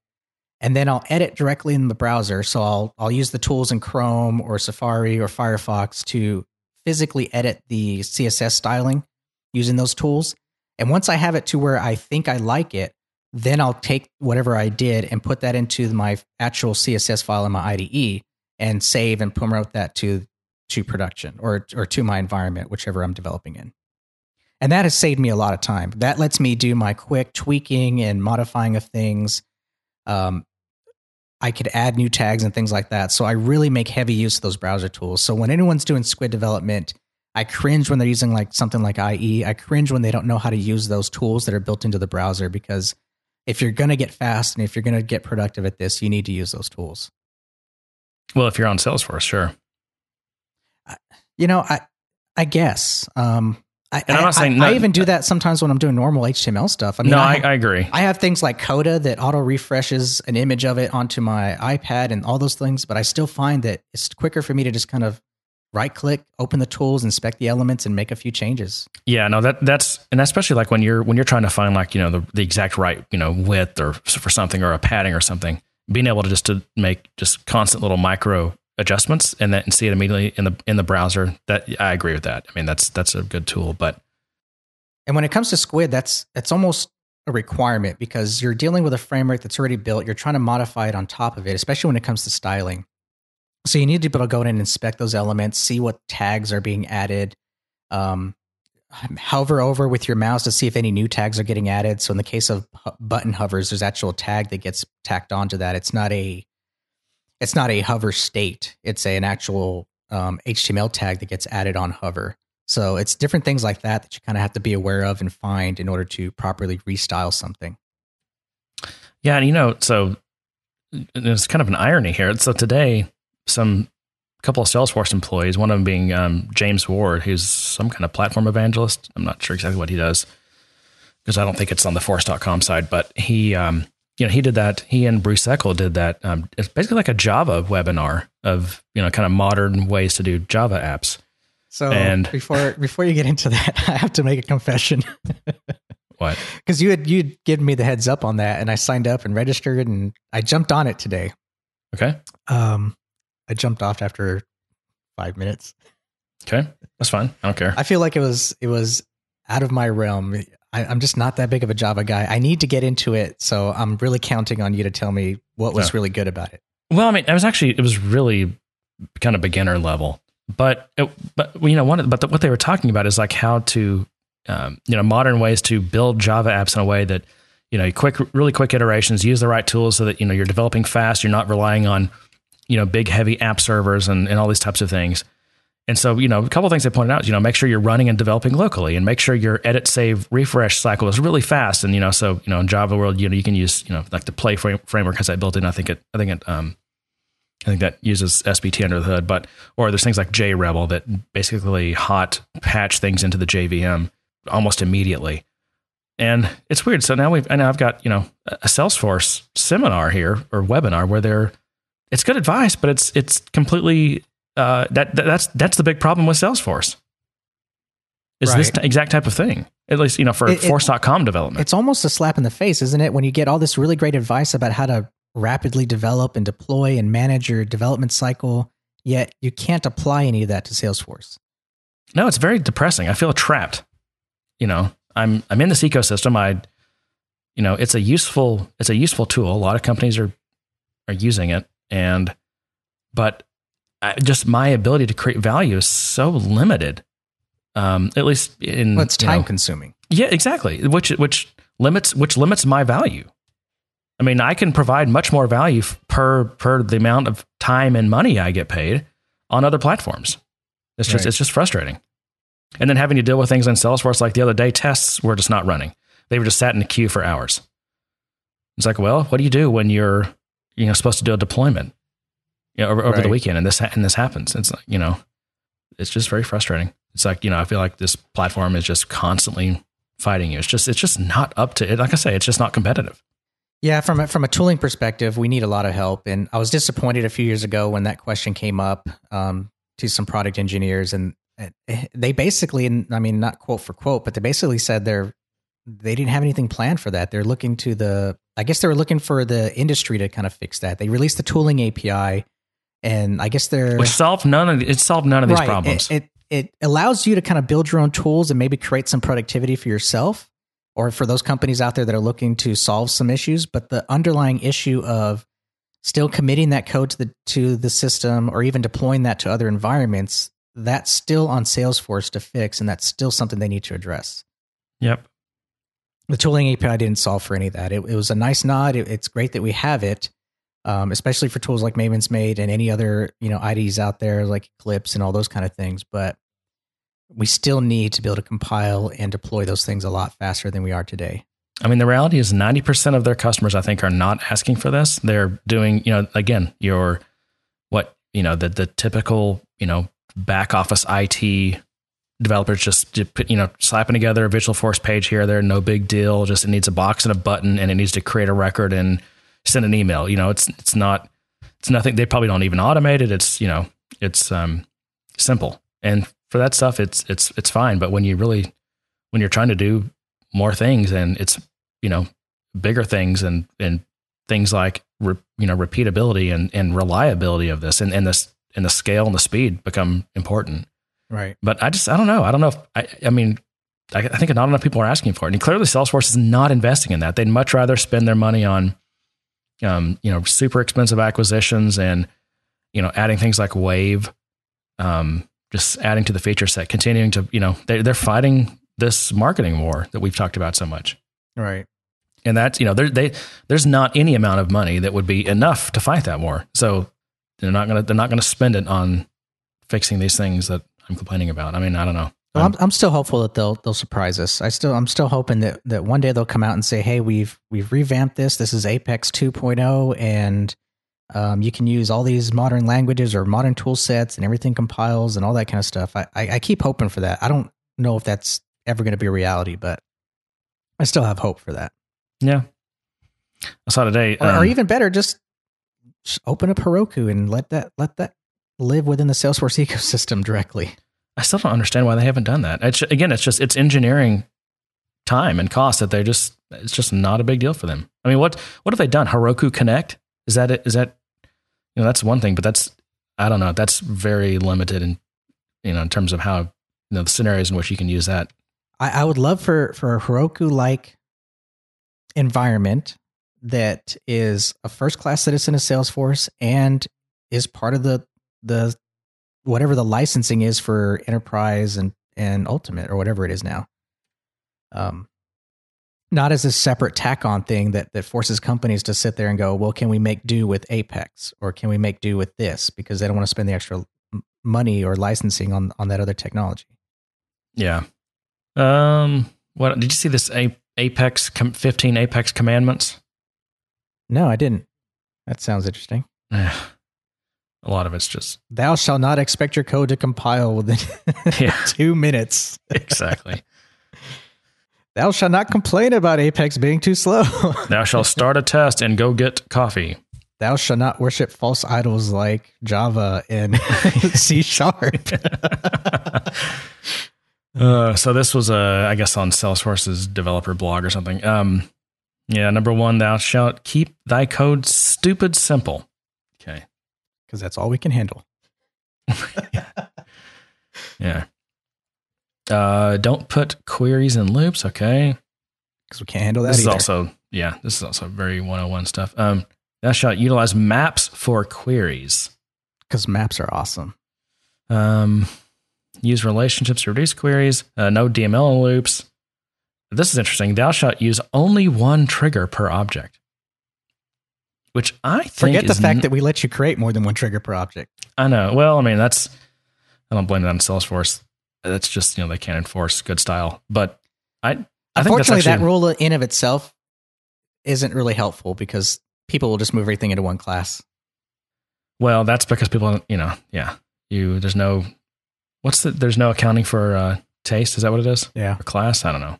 and then I'll edit directly in the browser. So I'll I'll use the tools in Chrome or Safari or Firefox to physically edit the CSS styling using those tools. And once I have it to where I think I like it, then I'll take whatever I did and put that into my actual CSS file in my IDE and save and promote that to to production or or to my environment, whichever I'm developing in. And that has saved me a lot of time. That lets me do my quick tweaking and modifying of things um, I could add new tags and things like that. So I really make heavy use of those browser tools. So when anyone's doing Skuid development, I cringe when they're using like something like IE. I cringe when they don't know how to use those tools that are built into the browser because if you're going to get fast and if you're going to get productive at this, you need to use those tools. Well, if you're on Salesforce, sure. You know, I I guess. Um, I, And I'm not saying I, not- I even do that sometimes when I'm doing normal HTML stuff. I mean, no, I, I, I agree. I have things like Coda that auto refreshes an image of it onto my iPad and all those things, but I still find that it's quicker for me to just kind of right click, open the tools, inspect the elements, and make a few changes. Yeah, no, that that's and especially like when you're when you're trying to find like you know the the exact right you know width or for something or a padding or something, being able to just to make just constant little micro adjustments and then see it immediately in the in the browser. That I agree with that. I mean, that's that's a good tool, but And when it comes to Skuid, that's that's almost a requirement because you're dealing with a framework that's already built. You're trying to modify it on top of it, especially when it comes to styling. So you need to be able to go in and inspect those elements, see what tags are being added. Um, hover over with your mouse to see if any new tags are getting added. So in the case of button hovers, there's actual tag that gets tacked onto that. It's not a it's not a hover state. It's a, an actual um, HTML tag that gets added on hover. So it's different things like that that you kind of have to be aware of and find in order to properly restyle something. Yeah, and you know, so it's kind of an irony here. So today, some couple of Salesforce employees, one of them being um, James Ward, who's some kind of platform evangelist. I'm not sure exactly what he does because I don't think it's on the Force.com side, but he, um, you know, he did that. He and Bruce Eckel did that. Um, it's basically like a Java webinar of you know kind of modern ways to do Java apps. So And- before before you get into that, I have to make a confession What? because you had you'd given me the heads up on that, and I signed up and registered, and I jumped on it today. Okay, Um, I jumped off after five minutes. okay, that's fine. I don't care. I feel like it was it was out of my realm. I, I'm just not that big of a Java guy. I need to get into it, so I'm really counting on you to tell me what was really good about it. Well, I mean, it was actually it was really kind of beginner level, but it, but you know, one of, but the, what they were talking about is like how to um, you know modern ways to build Java apps in a way that you know quick, really quick iterations, use the right tools so that you know you're developing fast, you're not relying on you know big heavy app servers and, and all these types of things. And so, you know, a couple of things they pointed out you know, make sure you're running and developing locally and make sure your edit, save, refresh cycle is really fast. And, you know, so, you know, in Java world, you know, you can use, you know, like the play frame, framework has that built in. I think it, I think it, um, I think that uses SBT under the hood, but, or there's things like JRebel that basically hot patch things into the JVM almost immediately. And it's weird. So now we've, and I've got, you know, a Salesforce seminar here or webinar where they're, it's good advice, but it's, it's completely, uh, that, that that's, that's the big problem with Salesforce is this t- exact type of thing, at least, you know, for It- it- force.com development. It's almost a slap in the face, isn't it? When you get all this really great advice about how to rapidly develop and deploy and manage your development cycle, yet you can't apply any of that to Salesforce. No, it's very depressing. I feel trapped. You know, I'm I'm in this ecosystem. I, you know, it's a useful it's a useful tool. A lot of companies are are using it, and but I, just my ability to create value is so limited. Um, at least in Well, it's time know- consuming. yeah, exactly. Which which limits which limits my value. I mean, I can provide much more value per per the amount of time and money I get paid on other platforms. It's just Right. it's just frustrating. And then having to deal with things in Salesforce like the other day, tests were just not running. They were just sat in a queue for hours. It's like, well, what do you do when you're you know supposed to do a deployment, you know, over, over the weekend, and this and this happens? It's like you know, it's just very frustrating. It's like you know, I feel like this platform is just constantly fighting you. It's just it's just not up to it. Like I say, it's just not competitive. Yeah, from a, from a tooling perspective, we need a lot of help. And I was disappointed a few years ago when that question came up um, to some product engineers, and uh, they basically, and I mean, not quote for quote, but they basically said they're they didn't have anything planned for that. They're looking to the, I guess they were looking for the industry to kind of fix that. They released the tooling API, and I guess they're Which solved none of it solved none of these Right. problems. It, it it allows you to kind of build your own tools and maybe create some productivity for yourself or for those companies out there that are looking to solve some issues. But the underlying issue of still committing that code to the to the system or even deploying that to other environments, that's still on Salesforce to fix, and that's still something they need to address. yep. The tooling API didn't solve for any of that. It, it was a nice nod. It, it's great that we have it, um, especially for tools like MavensMate and any other you know IDEs out there like Eclipse and all those kind of things. But we still need to be able to compile and deploy those things a lot faster than we are today. I mean, the reality is 90% of their customers, I think, are not asking for this. They're doing, you know, again, your what, you know, the, the typical, you know, back office IT developers just, you know, slapping together a Visualforce page here, there, no big deal. Just it needs a box and a button and it needs to create a record and send an email. You know, it's, it's not, it's nothing. They probably don't even automate it. It's, you know, it's um, simple. And for that stuff, it's, it's, it's fine. But when you really, when you're trying to do more things and it's you know bigger things and and things like re, you know repeatability and and reliability of this and and this and the scale and the speed become important right but i just i don't know i don't know if i i mean I, I think not enough people are asking for it and clearly salesforce is not investing in that they'd much rather spend their money on um you know super expensive acquisitions and you know adding things like wave um just adding to the feature set continuing to you know they, they're fighting this marketing war that we've talked about so much. Right. And that's, you know, they, there's not any amount of money that would be enough to fight that war. So they're not going to, they're not going to spend it on fixing these things that I'm complaining about. I mean, I don't know. Well, I'm, I'm still hopeful that they'll they'll surprise us. I still I'm still hoping that, that one day they'll come out and say, "Hey, we've we've revamped this. This is Apex 2.0, and um, you can use all these modern languages or modern tool sets, and everything compiles and all that kind of stuff." I, I, I keep hoping for that. I don't know if that's ever going to be a reality, but I still have hope for that. Yeah. I saw today, or, um, or even better, just, just open up Heroku and let that let that live within the Salesforce ecosystem directly. I still don't understand why they haven't done that. It's, again, it's just it's engineering time and cost that they're just it's just not a big deal for them. I mean, what what have they done? Heroku Connect is that it? Is that you know that's one thing, but that's I don't know. That's very limited in you know in terms of how you know the scenarios in which you can use that I, I would love for for a Heroku like environment that is a first class citizen of Salesforce and is part of the the whatever the licensing is for enterprise and and ultimate or whatever it is now. Um, not as a separate tack on thing that that forces companies to sit there and go, well, can we make do with Apex or can we make do with this because they don't want to spend the extra money or licensing on on that other technology. Yeah, um, what did you see this Apex 15 Apex commandments? No, I didn't. That sounds interesting. a lot of it's just thou shalt not expect your code to compile within yeah. two minutes. exactly. Thou shalt not complain about Apex being too slow. thou shalt start a test and go get coffee. Thou shalt not worship false idols like Java and C sharp. Uh, so this was a, I guess, on Salesforce's developer blog or something. Um, yeah, number one, thou shalt keep thy code stupid simple. Because that's all we can handle. yeah. Uh, don't put queries in loops. Okay, because we can't handle that. This either. is also yeah. This is also very 101 stuff. Um, thou shalt utilize maps for queries because maps are awesome. Um, use relationships to reduce queries, uh, no DML loops. This is interesting. Thou shalt use only one trigger per object, which I think forget the fact n- that we let you create more than one trigger per object. I know. Well, I mean that's I don't blame that on Salesforce. That's just you know they can't enforce good style. But I, I unfortunately actually, that rule in of itself isn't really helpful because people will just move everything into one class. Well, that's because people, you know, yeah, you there's no What's the? There's no accounting for uh, taste. Is that what it is? Yeah. Or class? I don't know.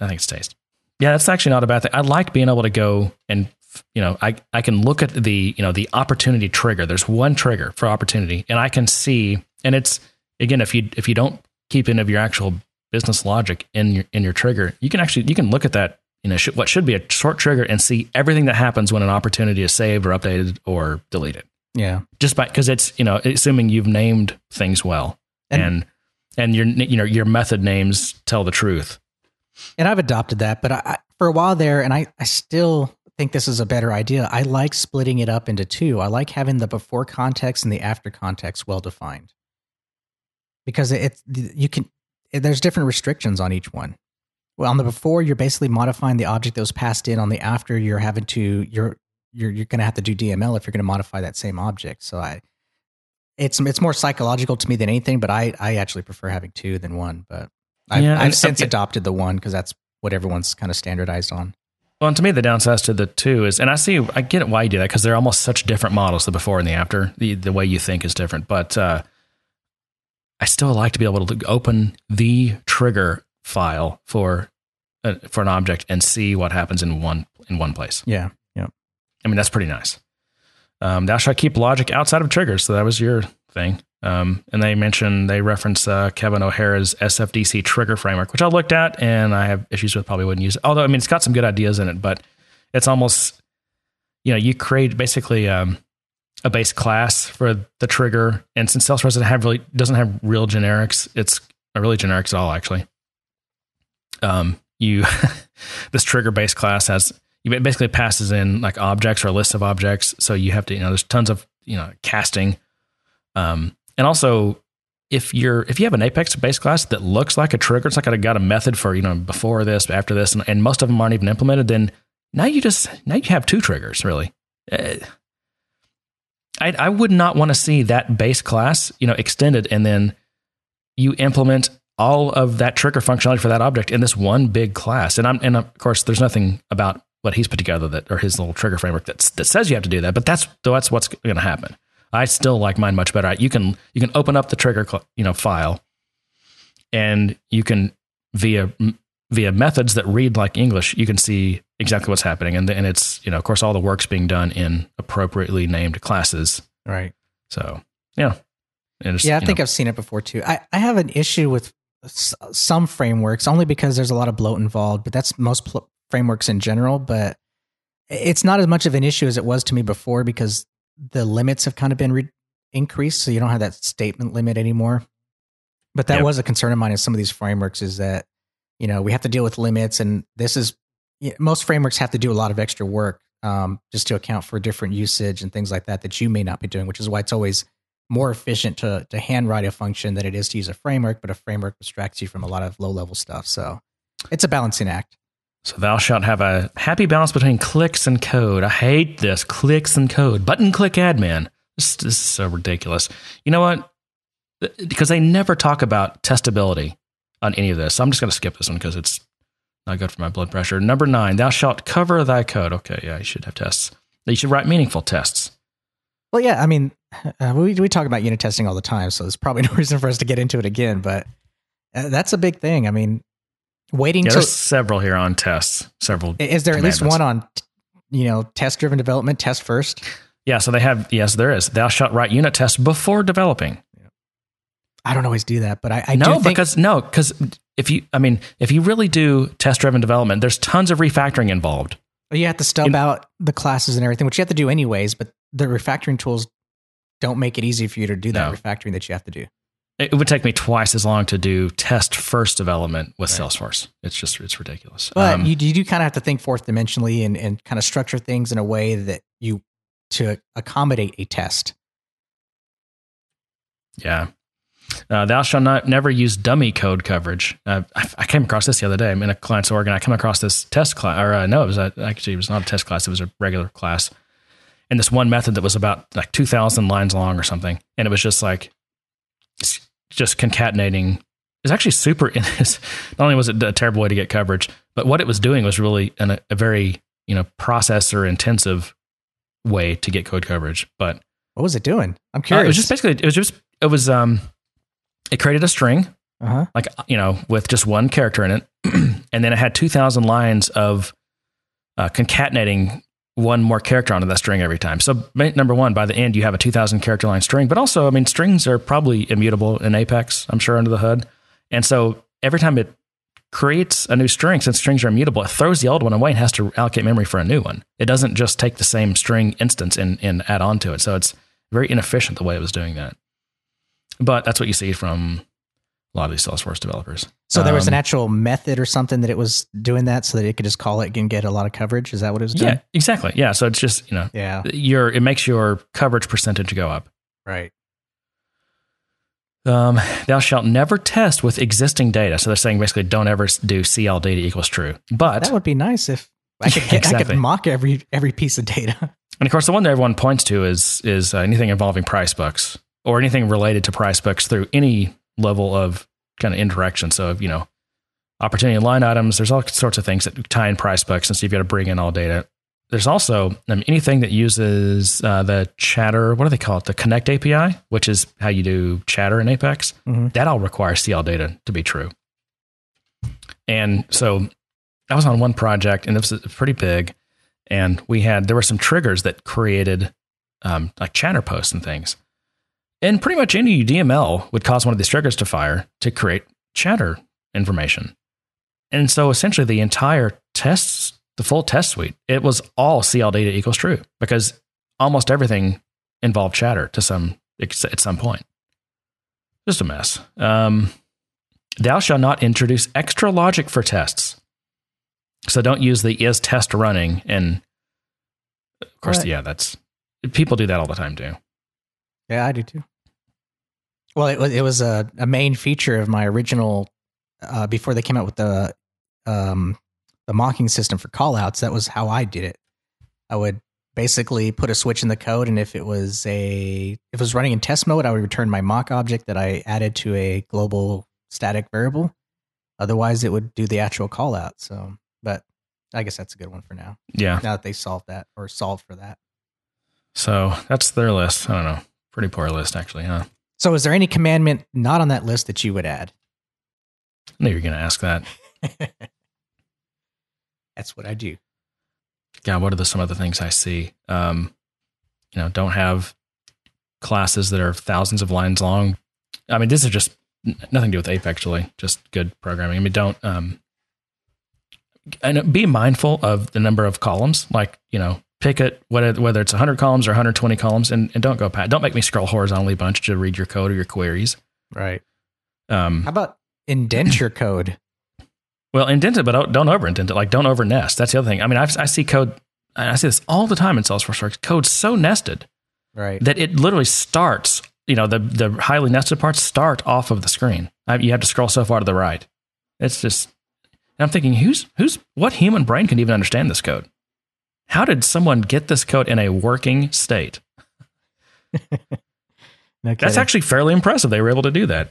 I think it's taste. Yeah, that's actually not a bad thing. I like being able to go and you know I I can look at the you know the opportunity trigger. There's one trigger for opportunity, and I can see. And it's again if you if you don't keep any of your actual business logic in your in your trigger, you can actually you can look at that you know sh- what should be a short trigger and see everything that happens when an opportunity is saved or updated or deleted. Yeah, just by because it's you know assuming you've named things well and and, and your you know your method names tell the truth. And I've adopted that, but I, for a while there, and I I still think this is a better idea. I like splitting it up into two. I like having the before context and the after context well defined because it's you can there's different restrictions on each one. Well, on the before, you're basically modifying the object that was passed in. On the after, you're having to you're you're you're going to have to do DML if you're going to modify that same object. So I it's it's more psychological to me than anything. But I I actually prefer having two than one. But I've, yeah, I've since adopted the one because that's what everyone's kind of standardized on. Well, and to me, the downside to the two is, and I see, I get it why you do that because they're almost such different models, the before and the after. The the way you think is different, but uh, I still like to be able to open the trigger file for uh, for an object and see what happens in one in one place. Yeah, yeah. I mean, that's pretty nice. Um, thou shalt keep logic outside of triggers. So that was your thing. Um, and they mentioned they reference uh, Kevin O'Hara's SFDC trigger framework, which I looked at and I have issues with. Probably wouldn't use it. Although I mean, it's got some good ideas in it, but it's almost you know you create basically um, a base class for the trigger, and since Salesforce doesn't have really doesn't have real generics, it's not really generics at all actually. Um, you this trigger based class has you basically passes in like objects or a list of objects, so you have to you know there's tons of you know casting. Um, and also, if you're if you have an Apex base class that looks like a trigger, it's like I got a method for you know before this, after this, and, and most of them aren't even implemented. Then now you just now you have two triggers really. Uh, I I would not want to see that base class you know extended and then you implement all of that trigger functionality for that object in this one big class. And I'm and of course there's nothing about what he's put together that or his little trigger framework that that says you have to do that, but that's that's what's going to happen. I still like mine much better. You can you can open up the trigger you know file, and you can via via methods that read like English, you can see exactly what's happening, and and it's you know of course all the work's being done in appropriately named classes. Right. So yeah, yeah, I think know. I've seen it before too. I I have an issue with some frameworks only because there's a lot of bloat involved, but that's most pl- frameworks in general. But it's not as much of an issue as it was to me before because the limits have kind of been re- increased, so you don't have that statement limit anymore. But that yep. was a concern of mine in some of these frameworks is that you know we have to deal with limits, and this is most frameworks have to do a lot of extra work um, just to account for different usage and things like that that you may not be doing, which is why it's always more efficient to to handwrite a function than it is to use a framework. But a framework distracts you from a lot of low level stuff, so it's a balancing act. So thou shalt have a happy balance between clicks and code. I hate this clicks and code. Button click admin. This, this is so ridiculous. You know what? Because they never talk about testability on any of this. So I'm just going to skip this one because it's not good for my blood pressure. Number nine, thou shalt cover thy code. Okay, yeah, you should have tests. You should write meaningful tests. Well, yeah, I mean, uh, we we talk about unit testing all the time, so there's probably no reason for us to get into it again. But uh, that's a big thing. I mean, waiting. Yeah, to, there's several here on tests. Several. Is there at least one on, you know, test driven development? Test first. Yeah. So they have. Yes, there is. Thou shalt write unit tests before developing. I don't always do that, but I, I no think- because no because if you I mean if you really do test driven development, there's tons of refactoring involved. You have to stub you, out the classes and everything, which you have to do anyways. But the refactoring tools don't make it easy for you to do that no. refactoring that you have to do it would take me twice as long to do test first development with right. Salesforce. It's just it's ridiculous. But um, you, you do kind of have to think fourth dimensionally and, and kind of structure things in a way that you to accommodate a test. Yeah. Uh, thou shalt not never use dummy code coverage. Uh, I, I, came across this the other day. I'm in a client's org and I came across this test class, or uh, no, it was a, actually it was not a test class. It was a regular class, and this one method that was about like two thousand lines long or something, and it was just like just concatenating is actually super. In this, not only was it a terrible way to get coverage, but what it was doing was really an, a very you know processor intensive way to get code coverage. But what was it doing? I'm curious. Uh, it was just basically it was just it was um it created a string uh-huh. like you know with just one character in it, and then it had two thousand lines of uh, concatenating one more character onto that string every time. So number one, by the end, you have a 2000 character line string, but also, I mean, strings are probably immutable in Apex, I'm sure under the hood. And so every time it creates a new string, since strings are immutable, it throws the old one away and has to allocate memory for a new one. It doesn't just take the same string instance and, and add on to it. So it's very inefficient the way it was doing that. But that's what you see from a lot of these Salesforce developers. So there was an um, actual method or something that it was doing that so that it could just call it and get a lot of coverage. Is that what it was doing? Yeah, exactly. Yeah. So it's just, you know, yeah. your it makes your coverage percentage go up. Right. Um, thou shalt never test with existing data. So they're saying basically don't ever do SeeAllData equals true. But that would be nice if I could get, exactly. I could mock every every piece of data. And of course, the one that everyone points to is is uh, anything involving price books or anything related to price books through any level of kind of interaction. So, you know, opportunity line items. There's all sorts of things that tie in price books, and so you've got to bring in all data. There's also um, anything that uses uh, the chatter, what do they call it? The Connect API, which is how you do chatter in Apex. Mhm. That all requires SeeAllData to be true. And so I was on one project, and it was pretty big. And we had, there were some triggers that created um, like chatter posts and things. And pretty much any DML would cause one of these triggers to fire to create chatter information. And so essentially the entire tests, the full test suite, it was all SeeAllData equals true because almost everything involved chatter to some at some point. Just a mess. Um, thou shall not introduce extra logic for tests. So don't use the is test running. And of course, Right. yeah, that's people do that all the time too. Yeah, I do too. Well, it was it was a, a main feature of my original uh, before they came out with the um, the mocking system for callouts. That was how I did it. I would basically put a switch in the code, and if it was a if it was running in test mode, I would return my mock object that I added to a global static variable. Otherwise, it would do the actual callout. So, but I guess that's a good one for now. Yeah. Now that they solved that or solved for that. So that's their list. I don't know. Pretty poor list, actually, huh? So, is there any commandment not on that list that you would add? I knew you were going to ask that. That's what I do. God, what are the, some the things I see? Um, you know, don't have classes that are thousands of lines long. I mean, this is just nothing to do with Apex, actually, just good programming. I mean, don't, um, and be mindful of the number of columns. Like, you know, pick it, whether, whether it's 100 columns or 120 columns, and, and don't go past, don't make me scroll horizontally a bunch to read your code or your queries. Right. Um, How about indent your code? Well, indent it, but don't, don't over indent it. Like, don't over nest. That's the other thing. I mean, I've, I see code, I see this all the time in Salesforce. Works. Code's so nested Right. that it literally starts. You know, the the highly nested parts start off of the screen. I, you have to scroll so far to the right. It's just. And I'm thinking, who's who's what human brain can even understand this code? How did someone get this code in a working state? No That's actually fairly impressive. They were able to do that.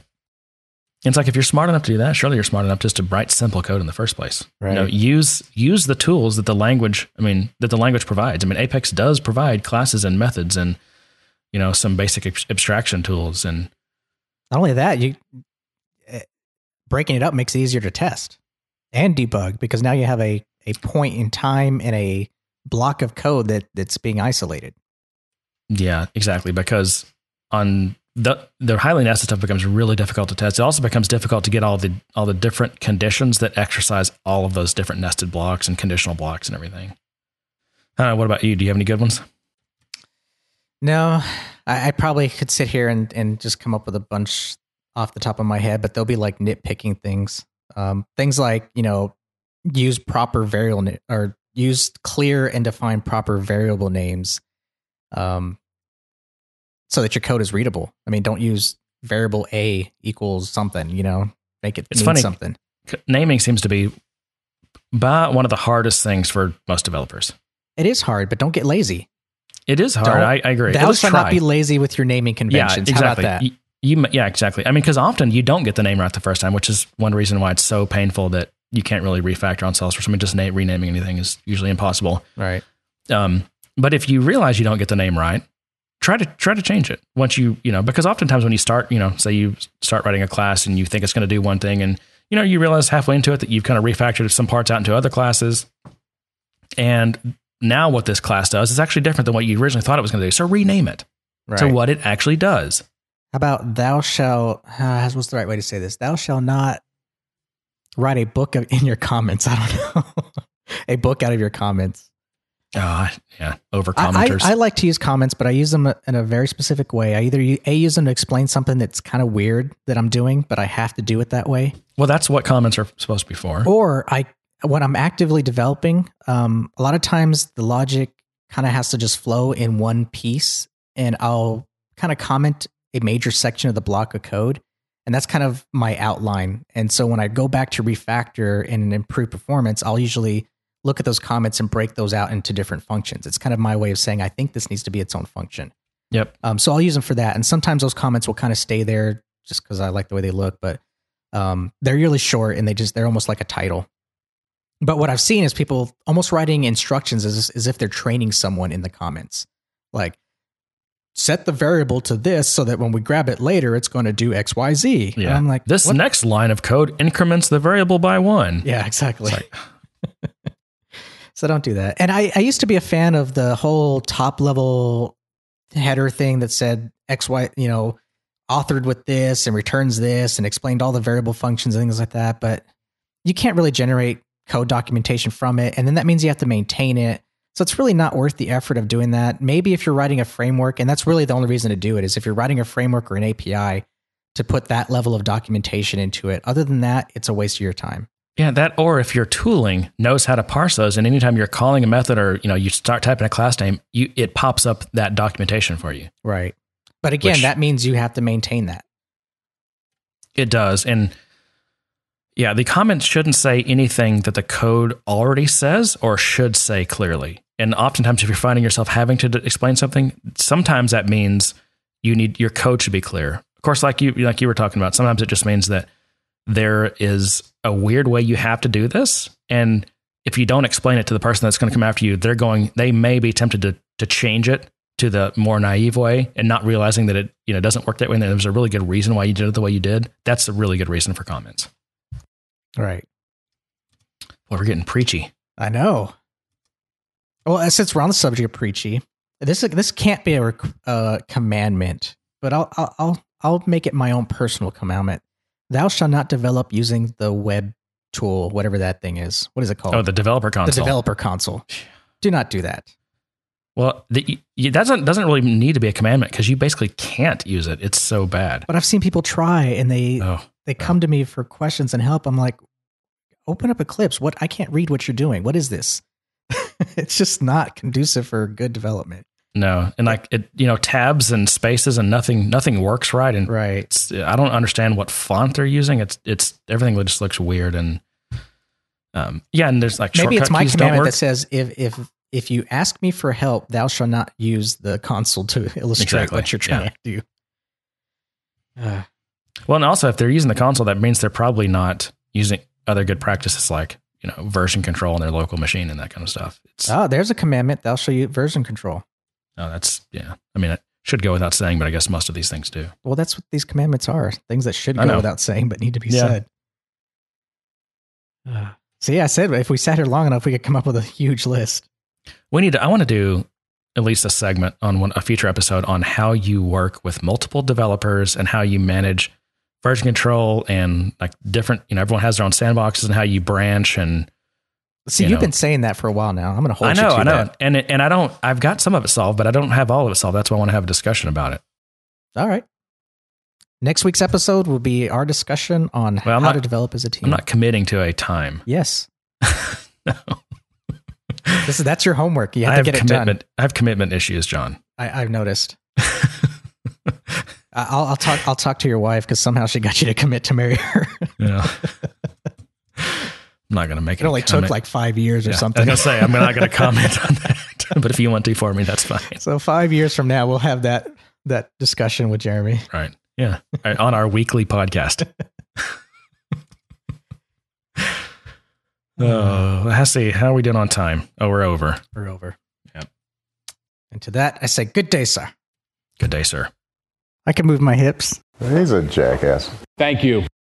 It's like if you're smart enough to do that, surely you're smart enough just to write simple code in the first place. You know, use use the tools that the language. I mean, that the language provides. I mean, Apex does provide classes and methods and you know some basic abs- abstraction tools and not only that, you eh, breaking it up makes it easier to test and debug because now you have a a point in time and a block of code that that's being isolated. yeah, exactly. Because on the the highly nested stuff becomes really difficult to test. It also becomes difficult to get all the all the different conditions that exercise all of those different nested blocks and conditional blocks and everything. I. What about you? Do you have any good ones? No, I, I probably could sit here and, and just come up with a bunch off the top of my head, but they'll be like nitpicking things. Um, things like, you know, use proper variable or use clear and define proper variable names um, so that your code is readable. I mean, don't use variable A equals something, you know, make it It's funny. something. Naming seems to be by one of the hardest things for most developers. It is hard, but don't get lazy. It is hard. I, I agree. At Thou try. not be lazy with your naming conventions. Yeah, exactly. How about that? You, you- yeah, exactly. I mean, because often you don't get the name right the first time, which is one reason why it's so painful that you can't really refactor on Salesforce. I mean, just na- renaming anything is usually impossible. Right. Um, but if you realize you don't get the name right, try to try to change it once you you know because oftentimes when you start you know say you start writing a class and you think it's going to do one thing and you know you realize halfway into it that you've kind of refactored some parts out into other classes and now what this class does is actually different than what you originally thought it was going to do so rename it Right. to what it actually does How about thou shalt? Uh, what's the right way to say this? Thou shall not write a book of, in your comments. I don't know. a book out of your comments. oh yeah over I, I, commenters I like to use comments, but I use them in a very specific way. I either a use them to explain something that's kind of weird that I'm doing, but I have to do it that way, well that's what comments are supposed to be for or I when I'm actively developing. Um, a lot of times the logic kind of has to just flow in one piece, and I'll kind of comment a major section of the block of code. And that's kind of my outline. And so when I go back to refactor and improve performance, I'll usually look at those comments and break those out into different functions. It's kind of my way of saying, I think this needs to be its own function. yep Um, so I'll use them for that. And sometimes those comments will kind of stay there just because I like the way they look. But Um, they're really short and they just they're almost like a title. But what I've seen is people almost writing instructions as, as if they're training someone in the comments. Like, set the variable to this so that when we grab it later, it's going to do X, Y, Z. And Yeah. I'm like, this what? next line of code increments the variable by one. Yeah, exactly. So don't do that. And I, I used to be a fan of the whole top level header thing that said X, Y, you know, authored with this and returns this and explained all the variable functions and things like that. But you can't really generate code documentation from it. And then that means you have to maintain it. So it's really not worth the effort of doing that. Maybe if you're writing a framework, and that's really the only reason to do it is if you're writing a framework or an API to put that level of documentation into it. Other than that, it's a waste of your time. Yeah, that or if your tooling knows how to parse those, and anytime you're calling a method or you know you start typing a class name, you it pops up that documentation for you. Right. But again, Which- that means you have to maintain that. It does, and yeah, the comments shouldn't say anything that the code already says or should say clearly. And oftentimes, if you're finding yourself having to d- explain something, sometimes that means you need your code should be clear. Of course, like you like you were talking about, sometimes it just means that there is a weird way you have to do this, and if you don't explain it to the person that's going to come after you, they're going. They may be tempted to to change it to the more naive way and not realizing that it you know doesn't work that way. And there's a really good reason why you did it the way you did. That's a really good reason for comments. Right. Well, we're getting preachy. I know. Well, uh, since we're on the subject of preachy, this this can't be a uh, commandment, but I'll, I'll I'll I'll make it my own personal commandment. Thou shalt not develop using the web tool, whatever that thing is. What is it called? Oh, the developer console. the developer console. Do not do that. well, the, that doesn't doesn't really need to be a commandment because you basically can't use it. It's so bad. But I've seen people try, and they Oh, they come to me for questions and help. I'm like, open up Eclipse. What I can't read what you're doing. What is this? it's just not conducive for good development. no, and like it, you know, tabs and spaces and nothing nothing works right. And Right. it's, I don't understand what font they're using. It's it's everything just looks weird and um yeah. And there's like Maybe it's my commandment that says if if if you ask me for help, thou shalt not use the console to illustrate Exactly. what you're trying Yeah. to do. Uh, Well, and also if they're using the console, that means they're probably not using other good practices like you know version control on their local machine and that kind of stuff. It's oh, there's a commandment. that'll show you version control. oh, that's yeah. I mean, it should go without saying, but I guess most of these things do. Well, that's what these commandments are. Things that should I go without saying, but need to be Yeah. said. Uh, so yeah, I said if we sat here long enough, we could come up with a huge list. We need to. I want to do at least a segment on one a future episode on how you work with multiple developers and how you manage version control and like different. You know, everyone has their own sandboxes and how you branch and See, You have been saying that for a while now. I'm going to hold I you know, I know, that. and and I don't. I've got some of it solved, but I don't have all of it solved. That's why I want to have a discussion about it. All right. Next week's episode will be our discussion on Well, how not- to develop as a team. I'm not committing to a time. yes, no, this is that's your homework. You I have have to get it done. commitment. I have commitment issues, John. I, I've noticed. I- I'll, I'll talk. I'll talk to your wife because somehow she got you to commit to marry her. Yeah. I'm not going to make it It only any took like five years or Yeah, I something. was going to say I'm not going to comment on that, but if you want to for me, that's fine. so five years from now, we'll have that that discussion with Jeremy. Right. Yeah. Right, on our weekly podcast. Oh, let's see. How are we doing on time? Oh, we're over. We're over. Yep. And to that, I say, "Good day, sir." Good day, sir. I can move my hips. He's a jackass. Thank you.